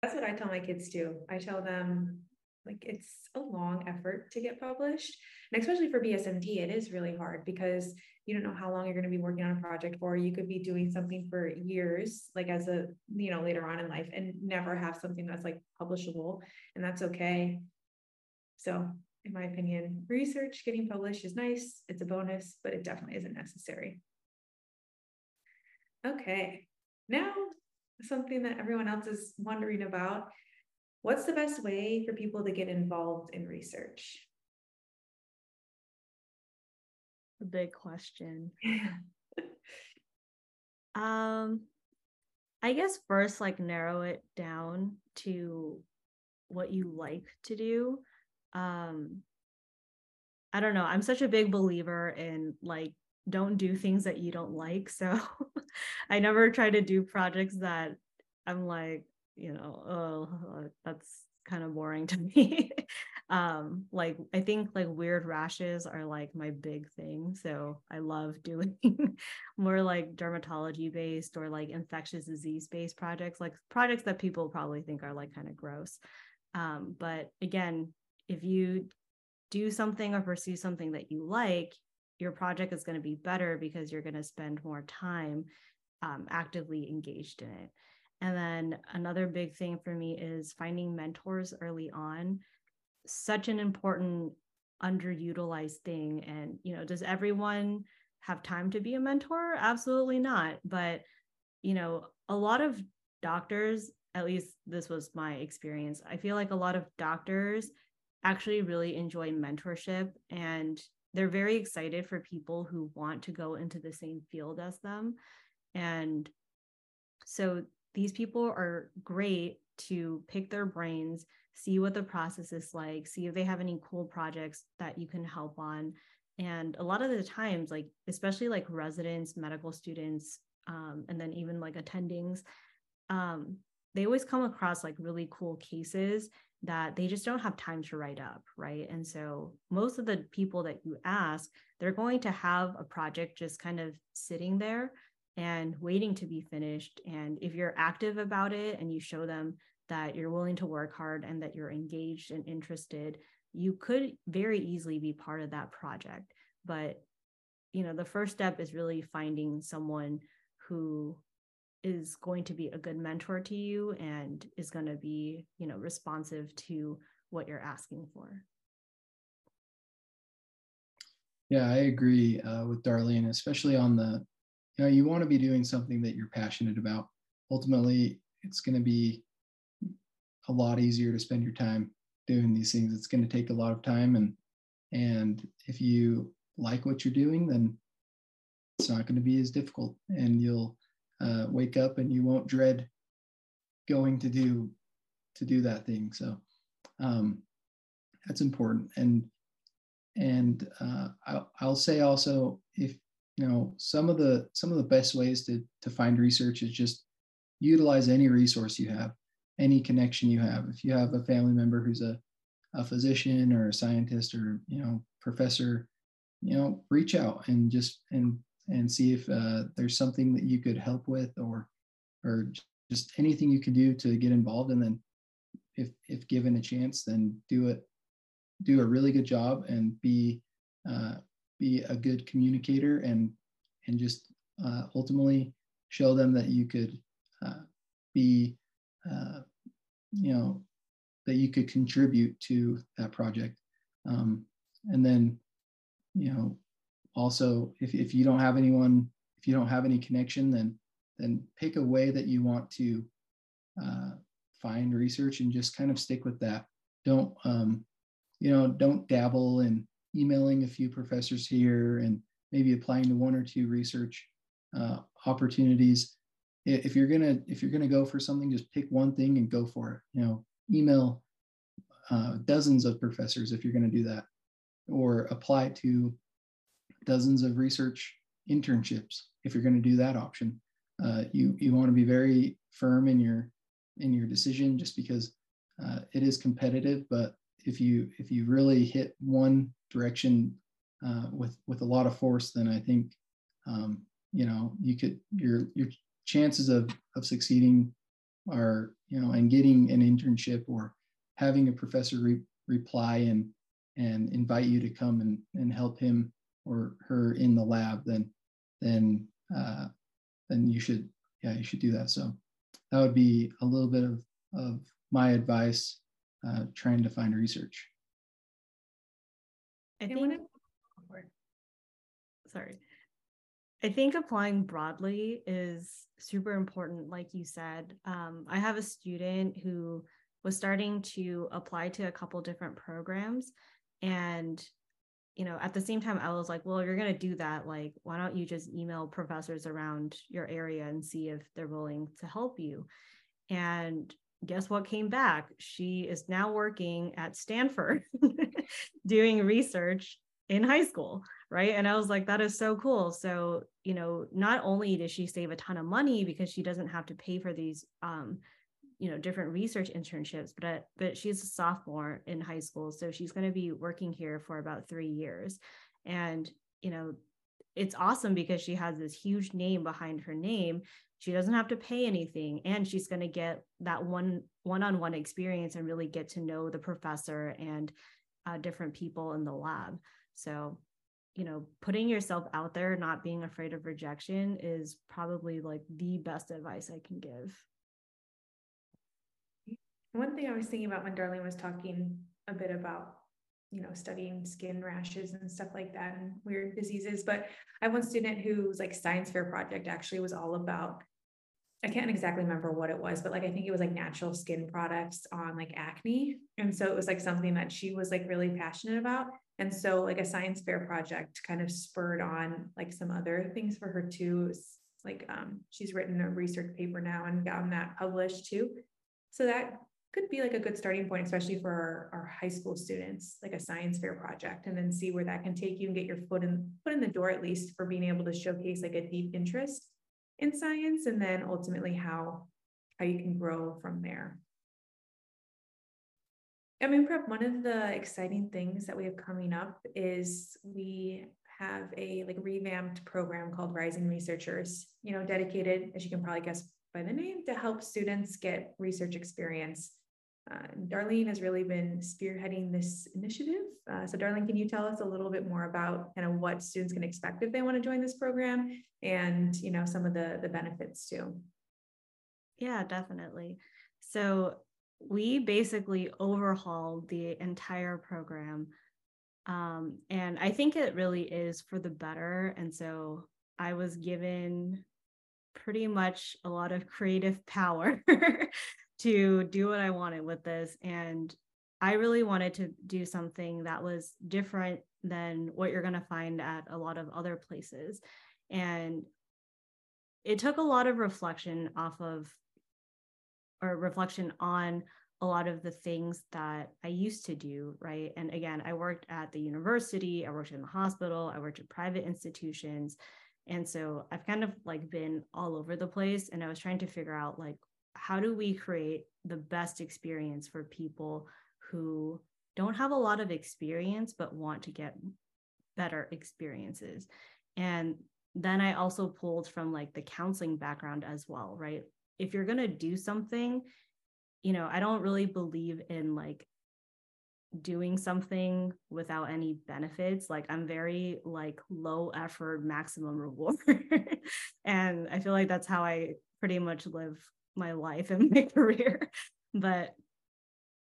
That's what i tell my kids too. I tell them like it's a long effort to get published. And especially for bsmd it is really hard because you don't know how long you're going to be working on a project for. You could be doing something for years like as a you know later on in life and never have something that's like publishable and that's okay. So in my opinion research getting published is nice it's a bonus but it definitely isn't necessary. Okay now something that everyone else is wondering about What's the best way for people to get involved in research? A big question. um, I guess first, like narrow it down to what you like to do. Um, I don't know. I'm such a big believer in like don't do things that you don't like. So I never try to do projects that I'm like, you know, oh, that's kind of boring to me. um, like I think like weird rashes are like my big thing. So I love doing more like dermatology based or like infectious disease based projects, like projects that people probably think are like kind of gross. Um, but again, if you do something or pursue something that you like, your project is going to be better because you're going to spend more time um, actively engaged in it. And then another big thing for me is finding mentors early on. Such an important underutilized thing. And, you know, does everyone have time to be a mentor? Absolutely not. But, you know, a lot of doctors, at least this was my experience, I feel like a lot of doctors actually really enjoy mentorship and they're very excited for people who want to go into the same field as them. And so these people are great to pick their brains, see what the process is like, see if they have any cool projects that you can help on. And a lot of the times, like, especially like residents, medical students, um, and then even like attendings, um, they always come across like really cool cases that they just don't have time to write up, right? And so most of the people that you ask, they're going to have a project just kind of sitting there and waiting to be finished. And if you're active about it and you show them that you're willing to work hard and that you're engaged and interested, you could very easily be part of that project. But you know, the first step is really finding someone who is going to be a good mentor to you and is going to be, you know, responsive to what you're asking for. Yeah, I agree uh, with Darlene, especially on the you know you want to be doing something that you're passionate about. Ultimately it's going to be a lot easier to spend your time doing these things. It's going to take a lot of time and and if you like what you're doing then it's not going to be as difficult and you'll uh, wake up and you won't dread going to do to do that thing. So um, that's important. And and uh, I'll, I'll say also if you know some of the some of the best ways to to find research is just utilize any resource you have any connection you have. If you have a family member who's a, a physician or a scientist or you know professor you know reach out and just and and see if uh, there's something that you could help with or or just anything you can do to get involved. And then if if given a chance then do it do a really good job and be uh, be a good communicator and and just uh, ultimately show them that you could uh, be uh, you know that you could contribute to that project. Um, and then you know also if, if you don't have anyone if you don't have any connection then then pick a way that you want to uh, find research and just kind of stick with that. Don't um, you know don't dabble in emailing a few professors here and maybe applying to one or two research uh, opportunities. If you're gonna if you're gonna go for something just pick one thing and go for it. You know email uh, dozens of professors if you're gonna do that or apply to dozens of research internships if you're to do that option. Uh, you you want to be very firm in your in your decision just because uh, it is competitive but if you if you really hit one direction uh, with with a lot of force, then I think um, you know you could your your chances of of succeeding are you know and getting an internship or having a professor re- reply and and invite you to come and, and help him or her in the lab then then uh, then you should yeah you should do that. So that would be a little bit of of my advice uh, trying to find research I think, sorry. I think applying broadly is super important, like you said. Um, I have a student who was starting to apply to a couple different programs. And, you know, at the same time, I was like, well, you're going to do that. Like, why don't you just email professors around your area and see if they're willing to help you? And guess what came back? She is now working at Stanford doing research in high school, right? And I was like, that is so cool. So, you know, not only does she save a ton of money because she doesn't have to pay for these um, you know different research internships but but she's a sophomore in high school so she's going to be working here for about 3 years and you know it's awesome because she has this huge name behind her name she doesn't have to pay anything and she's going to get that one one-on-one experience and really get to know the professor and uh, different people in the lab. So you know putting yourself out there not being afraid of rejection is probably like the best advice i can give. One thing i was thinking about when darlene was talking a bit about you know studying skin rashes and stuff like that and weird diseases but i have one student whose like science fair project actually was all about I can't exactly remember what it was, but like I think it was like natural skin products on like acne. And so it was like something that she was like really passionate about. And so like a science fair project kind of spurred on like some other things for her too. like um, she's written a research paper now and gotten that published too. So that could be like a good starting point, especially for our, our high school students, like a science fair project, and then see where that can take you and get your foot in foot in the door at least for being able to showcase like a deep interest in science, and then ultimately how how you can grow from there. I mean, prep, one of the exciting things that we have coming up is we have a like revamped program called Rising Researchers, you know, dedicated, as you can probably guess by the name, to help students get research experience. Uh, Darlene has really been spearheading this initiative. Uh, so, Darlene, can you tell us a little bit more about kind of what students can expect if they want to join this program, and you know some of the the benefits too? Yeah, definitely. So, we basically overhauled the entire program. Um, and I think it really is for the better. And so I was given pretty much a lot of creative power to do what I wanted with this. And I really wanted to do something that was different than what you're going to find at a lot of other places. And it took a lot of reflection off of or reflection on a lot of the things that I used to do, right? And again, I worked at the university, I worked in the hospital, I worked at private institutions. And so I've kind of like been all over the place and I was trying to figure out like how do we create the best experience for people who don't have a lot of experience but want to get better experiences. And then I also pulled from like the counseling background as well, right? if you're going to do something, you know, I don't really believe in like doing something without any benefits like i'm very like low effort maximum reward and i feel like that's how i pretty much live my life and my career but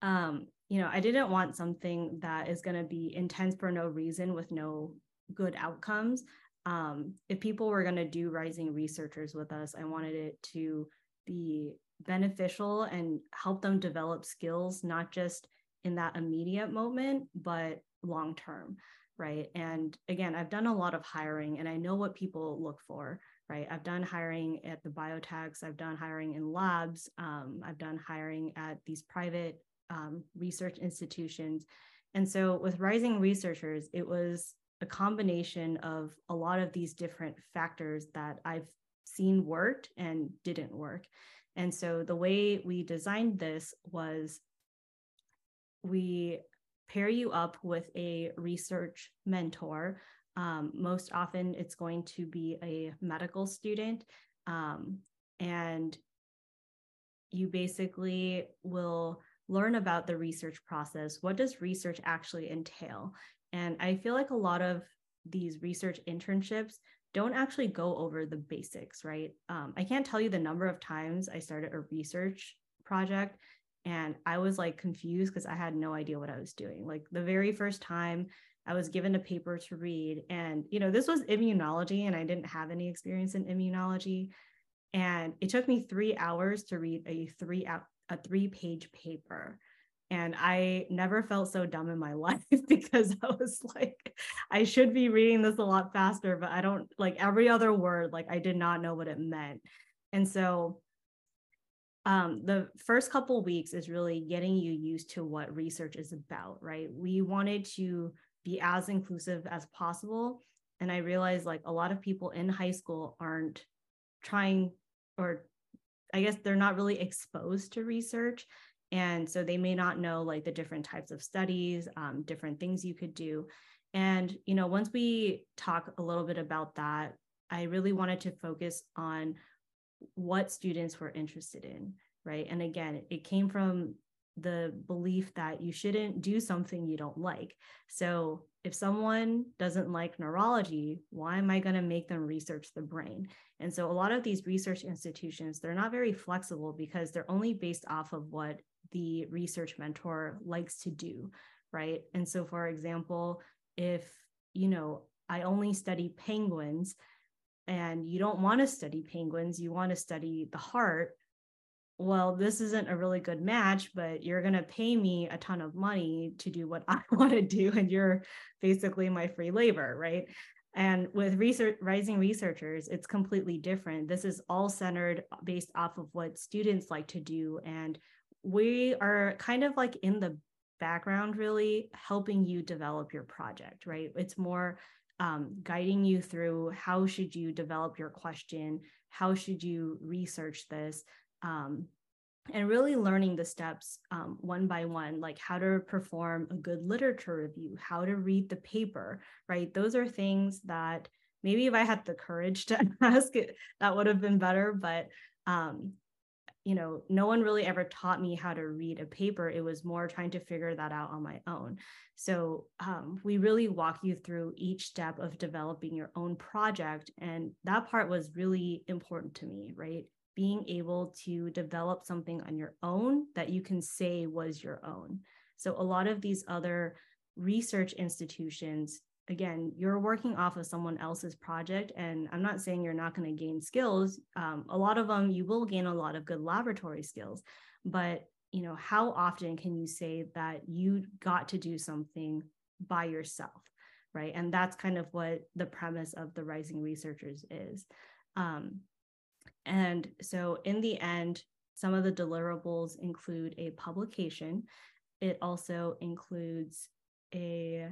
um you know i didn't want something that is going to be intense for no reason with no good outcomes um if people were going to do rising researchers with us i wanted it to be beneficial and help them develop skills, not just in that immediate moment, but long term. Right. And again, I've done a lot of hiring and I know what people look for. Right. I've done hiring at the biotechs, I've done hiring in labs, um, I've done hiring at these private um, research institutions. And so with Rising Researchers, it was a combination of a lot of these different factors that I've seen worked and didn't work. And so the way we designed this was we pair you up with a research mentor. Um, most often, it's going to be a medical student. Um, and you basically will learn about the research process. What does research actually entail? And I feel like a lot of these research internships don't actually go over the basics, right? Um, I can't tell you the number of times I started a research project and I was like confused because I had no idea what I was doing. Like the very first time I was given a paper to read, and you know, this was immunology, and I didn't have any experience in immunology. And it took me three hours to read a three a three page paper and I never felt so dumb in my life because I was like, I should be reading this a lot faster, but I don't like every other word, like I did not know what it meant. And so um, the first couple weeks is really getting you used to what research is about, right? We wanted to be as inclusive as possible. And I realized like a lot of people in high school aren't trying or I guess they're not really exposed to research. And so they may not know like the different types of studies, um, different things you could do. And, you know, once we talk a little bit about that, I really wanted to focus on what students were interested in, right? And again, it came from the belief that you shouldn't do something you don't like. So if someone doesn't like neurology, why am I going to make them research the brain? And so a lot of these research institutions, they're not very flexible because they're only based off of what the research mentor likes to do, right? And so for example, if, you know, I only study penguins and you don't want to study penguins, you want to study the heart, well, this isn't a really good match, but you're going to pay me a ton of money to do what I want to do. And you're basically my free labor, right? And with research, rising researchers, it's completely different. This is all centered based off of what students like to do. And we are kind of like in the background, really helping you develop your project, right? It's more um, guiding you through how should you develop your question, how should you research this, um, and really learning the steps um, one by one, like how to perform a good literature review, how to read the paper, right? Those are things that maybe if I had the courage to ask it, that would have been better. But um, you know, no one really ever taught me how to read a paper. It was more trying to figure that out on my own. So um, we really walk you through each step of developing your own project. And that part was really important to me, right? Being able to develop something on your own that you can say was your own. So, a lot of these other research institutions, again, you're working off of someone else's project. And I'm not saying you're not going to gain skills. Um, a lot of them, you will gain a lot of good laboratory skills. But, you know, how often can you say that you got to do something by yourself? Right. And that's kind of what the premise of the Rising Researchers is. Um, and so, in the end, some of the deliverables include a publication. It also includes a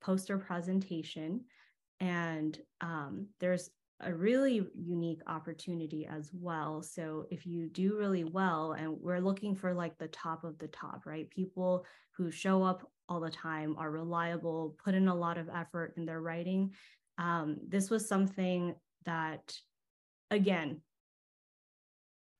poster presentation. And um, there's a really unique opportunity as well. So, if you do really well, and we're looking for like the top of the top, right? People who show up all the time, are reliable, put in a lot of effort in their writing. Um, this was something that, again,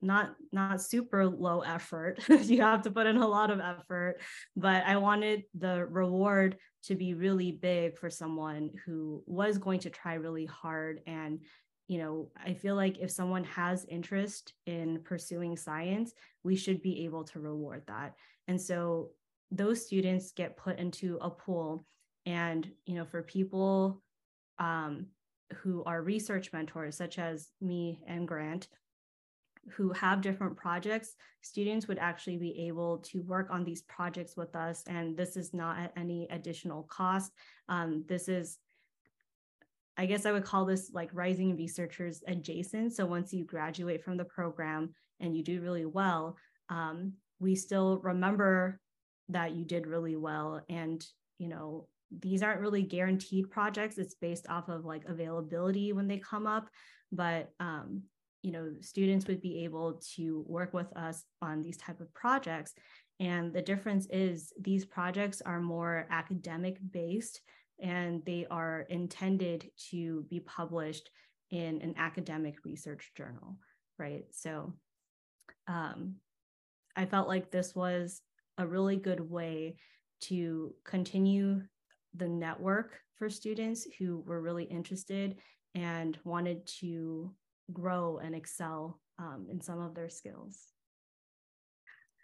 not not super low effort. You have to put in a lot of effort but i wanted the reward to be really big for someone who was going to try really hard. And you know i feel like if someone has interest in pursuing science we should be able to reward that. And so those students get put into a pool and you know for people um, who are research mentors such as me and grant who have different projects, students would actually be able to work on these projects with us. And this is not at any additional cost. Um, this is, I guess I would call this like rising researchers adjacent. So once you graduate from the program and you do really well, um, we still remember that you did really well. And, you know, these aren't really guaranteed projects. It's based off of like availability when they come up. But um, you know students would be able to work with us on these type of projects. And the difference is these projects are more academic based and they are intended to be published in an academic research journal right? So um, i felt like this was a really good way to continue the network for students who were really interested and wanted to grow and excel um, in some of their skills.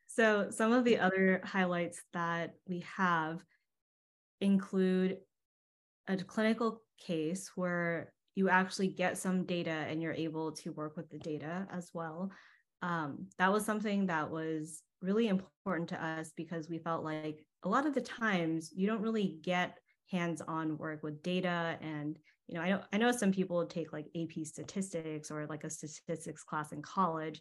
So, some of the other highlights that we have include a clinical case where you actually get some data and you're able to work with the data as well. Um, that was something that was really important to us because we felt like a lot of the times you don't really get hands-on work with data and you know, I know I know some people take like AP statistics or like a statistics class in college,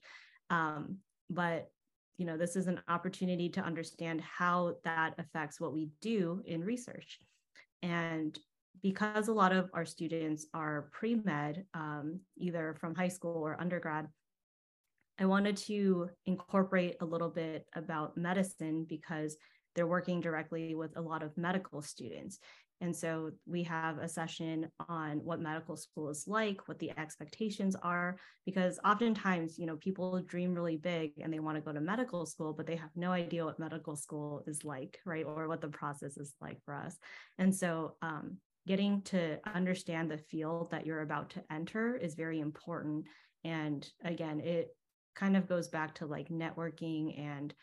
um, but you know, this is an opportunity to understand how that affects what we do in research. And because a lot of our students are pre med, um, either from high school or undergrad, I wanted to incorporate a little bit about medicine because they're working directly with a lot of medical students. And so we have a session on what medical school is like, what the expectations are, because oftentimes, you know, people dream really big and they want to go to medical school, but they have no idea what medical school is like, right? Or what the process is like for us. And so, um, getting to understand the field that you're about to enter is very important. And again, it kind of goes back to like networking and,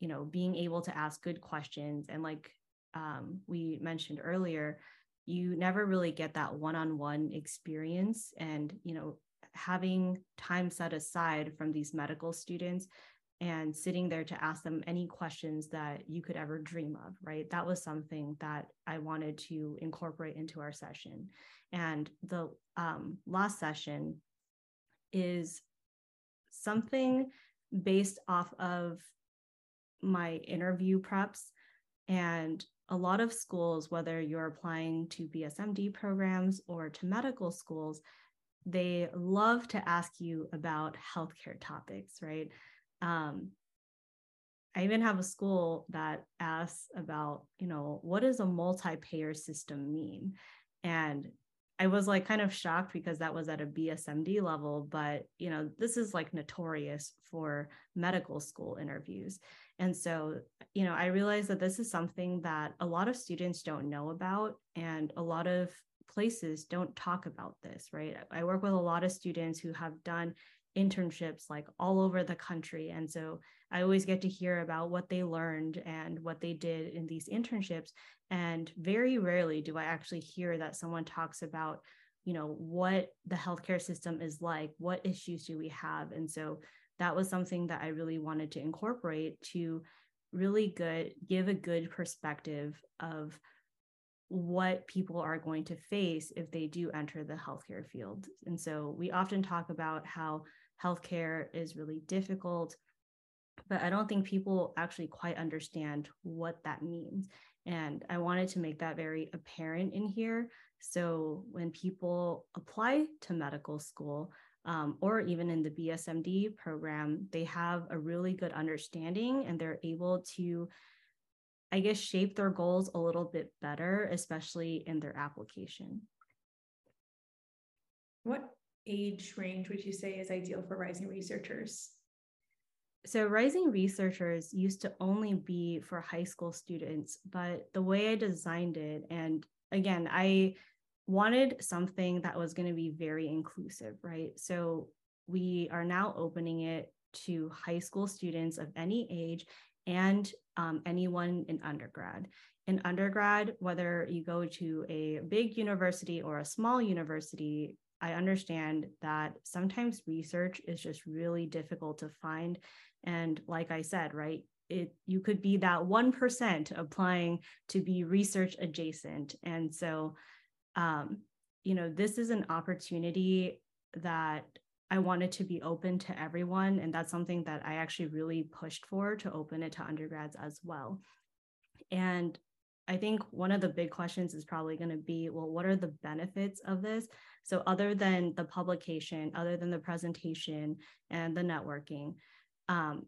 you know, being able to ask good questions and like um, we mentioned earlier, you never really get that one-on-one experience. And you know having time set aside from these medical students and sitting there to ask them any questions that you could ever dream of right? That was something that i wanted to incorporate into our session. And the um, last session is something based off of my interview preps and a lot of schools, whether you're applying to BSMD programs or to medical schools, they love to ask you about healthcare topics, right? Um, I even have a school that asks about, you know, what does a multi-payer system mean? And I was like kind of shocked because that was at a BSMD level, but you know, this is like notorious for medical school interviews. And so, you know, I realized that this is something that a lot of students don't know about and a lot of places don't talk about this, right? I work with a lot of students who have done internships like all over the country. And so I always get to hear about what they learned and what they did in these internships. And very rarely do I actually hear that someone talks about, you know, what the healthcare system is like, what issues do we have? And so that was something that I really wanted to incorporate to really good give a good perspective of what people are going to face if they do enter the healthcare field. And so we often talk about how healthcare is really difficult, but I don't think people actually quite understand what that means. And I wanted to make that very apparent in here. So when people apply to medical school, um, or even in the BSMD program, they have a really good understanding and they're able to, I guess, shape their goals a little bit better, especially in their application. What age range would you say is ideal for rising researchers? So, rising researchers used to only be for high school students, but the way I designed it, and again, I wanted something that was going to be very inclusive, right? So, we are now opening it to high school students of any age and um, anyone in undergrad. In undergrad, whether you go to a big university or a small university, I understand that sometimes research is just really difficult to find. And like I said, right, it you could be that 1% applying to be research adjacent. And so, um, you know, this is an opportunity that I wanted to be open to everyone. And that's something that I actually really pushed for to open it to undergrads as well. And I think one of the big questions is probably going to be well, what are the benefits of this? So, other than the publication, other than the presentation and the networking, um,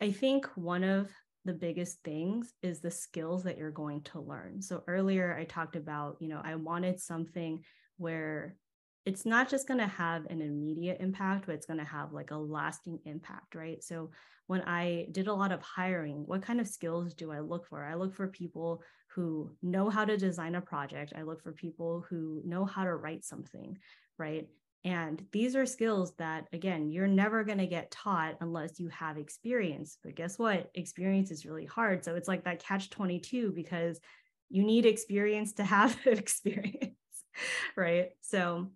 I think one of the biggest things is the skills that you're going to learn. So, earlier I talked about, you know, I wanted something where it's not just going to have an immediate impact, but it's going to have like a lasting impact, right? So when I did a lot of hiring, what kind of skills do I look for? I look for people who know how to design a project. I look for people who know how to write something, right? And these are skills that, again, you're never going to get taught unless you have experience. But guess what? Experience is really hard. So it's like that catch 22 because you need experience to have experience, right? So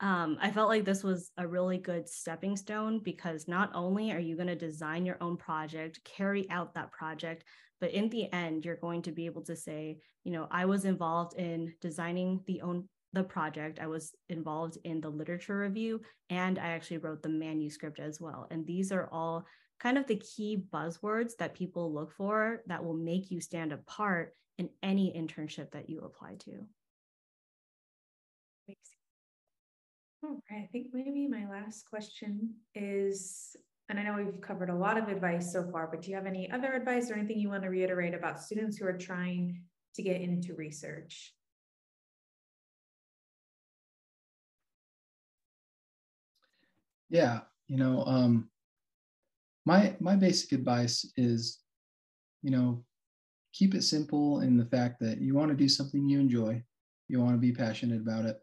um, I felt like this was a really good stepping stone because not only are you going to design your own project, carry out that project, but in the end, you're going to be able to say, you know, I was involved in designing the own the project. I was involved in the literature review, and I actually wrote the manuscript as well. And these are all kind of the key buzzwords that people look for that will make you stand apart in any internship that you apply to. I think maybe my last question is, and I know we've covered a lot of advice so far, but do you have any other advice or anything you want to reiterate about students who are trying to get into research? Yeah, you know, um, my my basic advice is, you know, keep it simple in the fact that you want to do something you enjoy, you want to be passionate about it.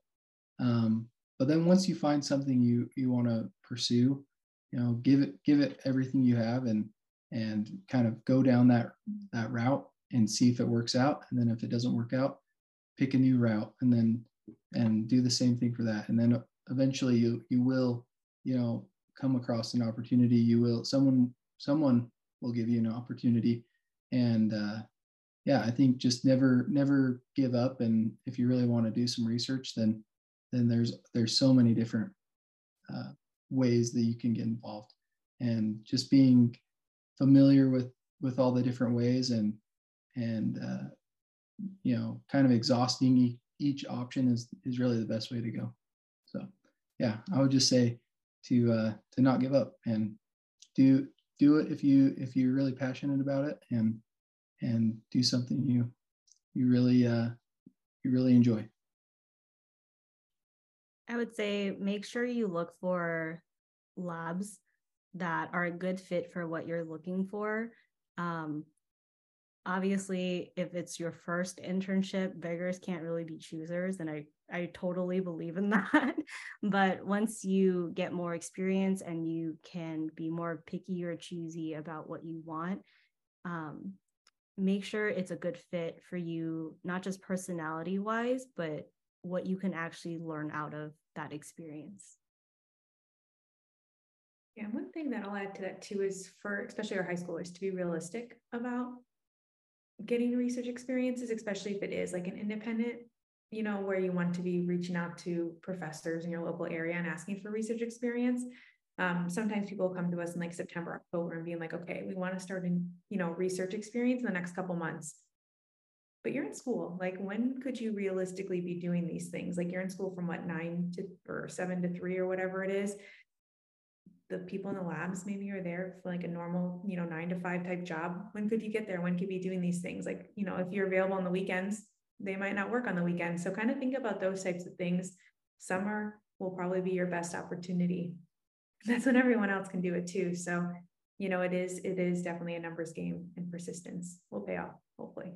Um, but then once you find something you you want to pursue, you know, give it give it everything you have and and kind of go down that that route and see if it works out. And then if it doesn't work out, pick a new route and then and do the same thing for that. And then eventually you you will you know come across an opportunity you will someone someone will give you an opportunity and uh, yeah i think just never never give up and if you really want to do some research then then there's there's so many different uh, ways that you can get involved and just being familiar with with all the different ways and and uh, you know kind of exhausting each, each option is is really the best way to go so yeah i would just say to uh, to not give up and do do it if you if you're really passionate about it and and do something you you really uh, you really enjoy. I would say make sure you look for labs that are a good fit for what you're looking for. Um, obviously, if it's your first internship, beggars can't really be choosers, and I I totally believe in that. but once you get more experience and you can be more picky or choosy about what you want, um, make sure it's a good fit for you, not just personality wise, but what you can actually learn out of that experience. Yeah, one thing that I'll add to that too is for especially our high schoolers to be realistic about getting research experiences, especially if it is like an independent you know, where you want to be reaching out to professors in your local area and asking for research experience. Um, sometimes people come to us in like September, October and being like, okay, we want to start in, you know, research experience in the next couple months. But you're in school. Like, when could you realistically be doing these things? Like, you're in school from what nine to or seven to three or whatever it is. The people in the labs maybe are there for like a normal, you know, nine to five type job. When could you get there? When could you be doing these things? Like, you know, if you're available on the weekends, they might not work on the weekend. So kind of think about those types of things. Summer will probably be your best opportunity. That's when everyone else can do it too. So, you know, it is it is definitely a numbers game and persistence will pay off, hopefully.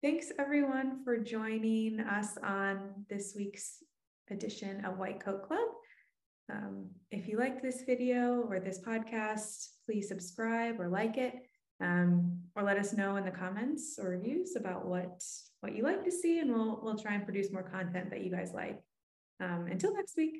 Thanks everyone for joining us on this week's edition of White Coat Club. Um, if you liked this video or this podcast, please subscribe or like it um, or let us know in the comments or reviews about what what you like to see and we'll we'll try and produce more content that you guys like um, until next week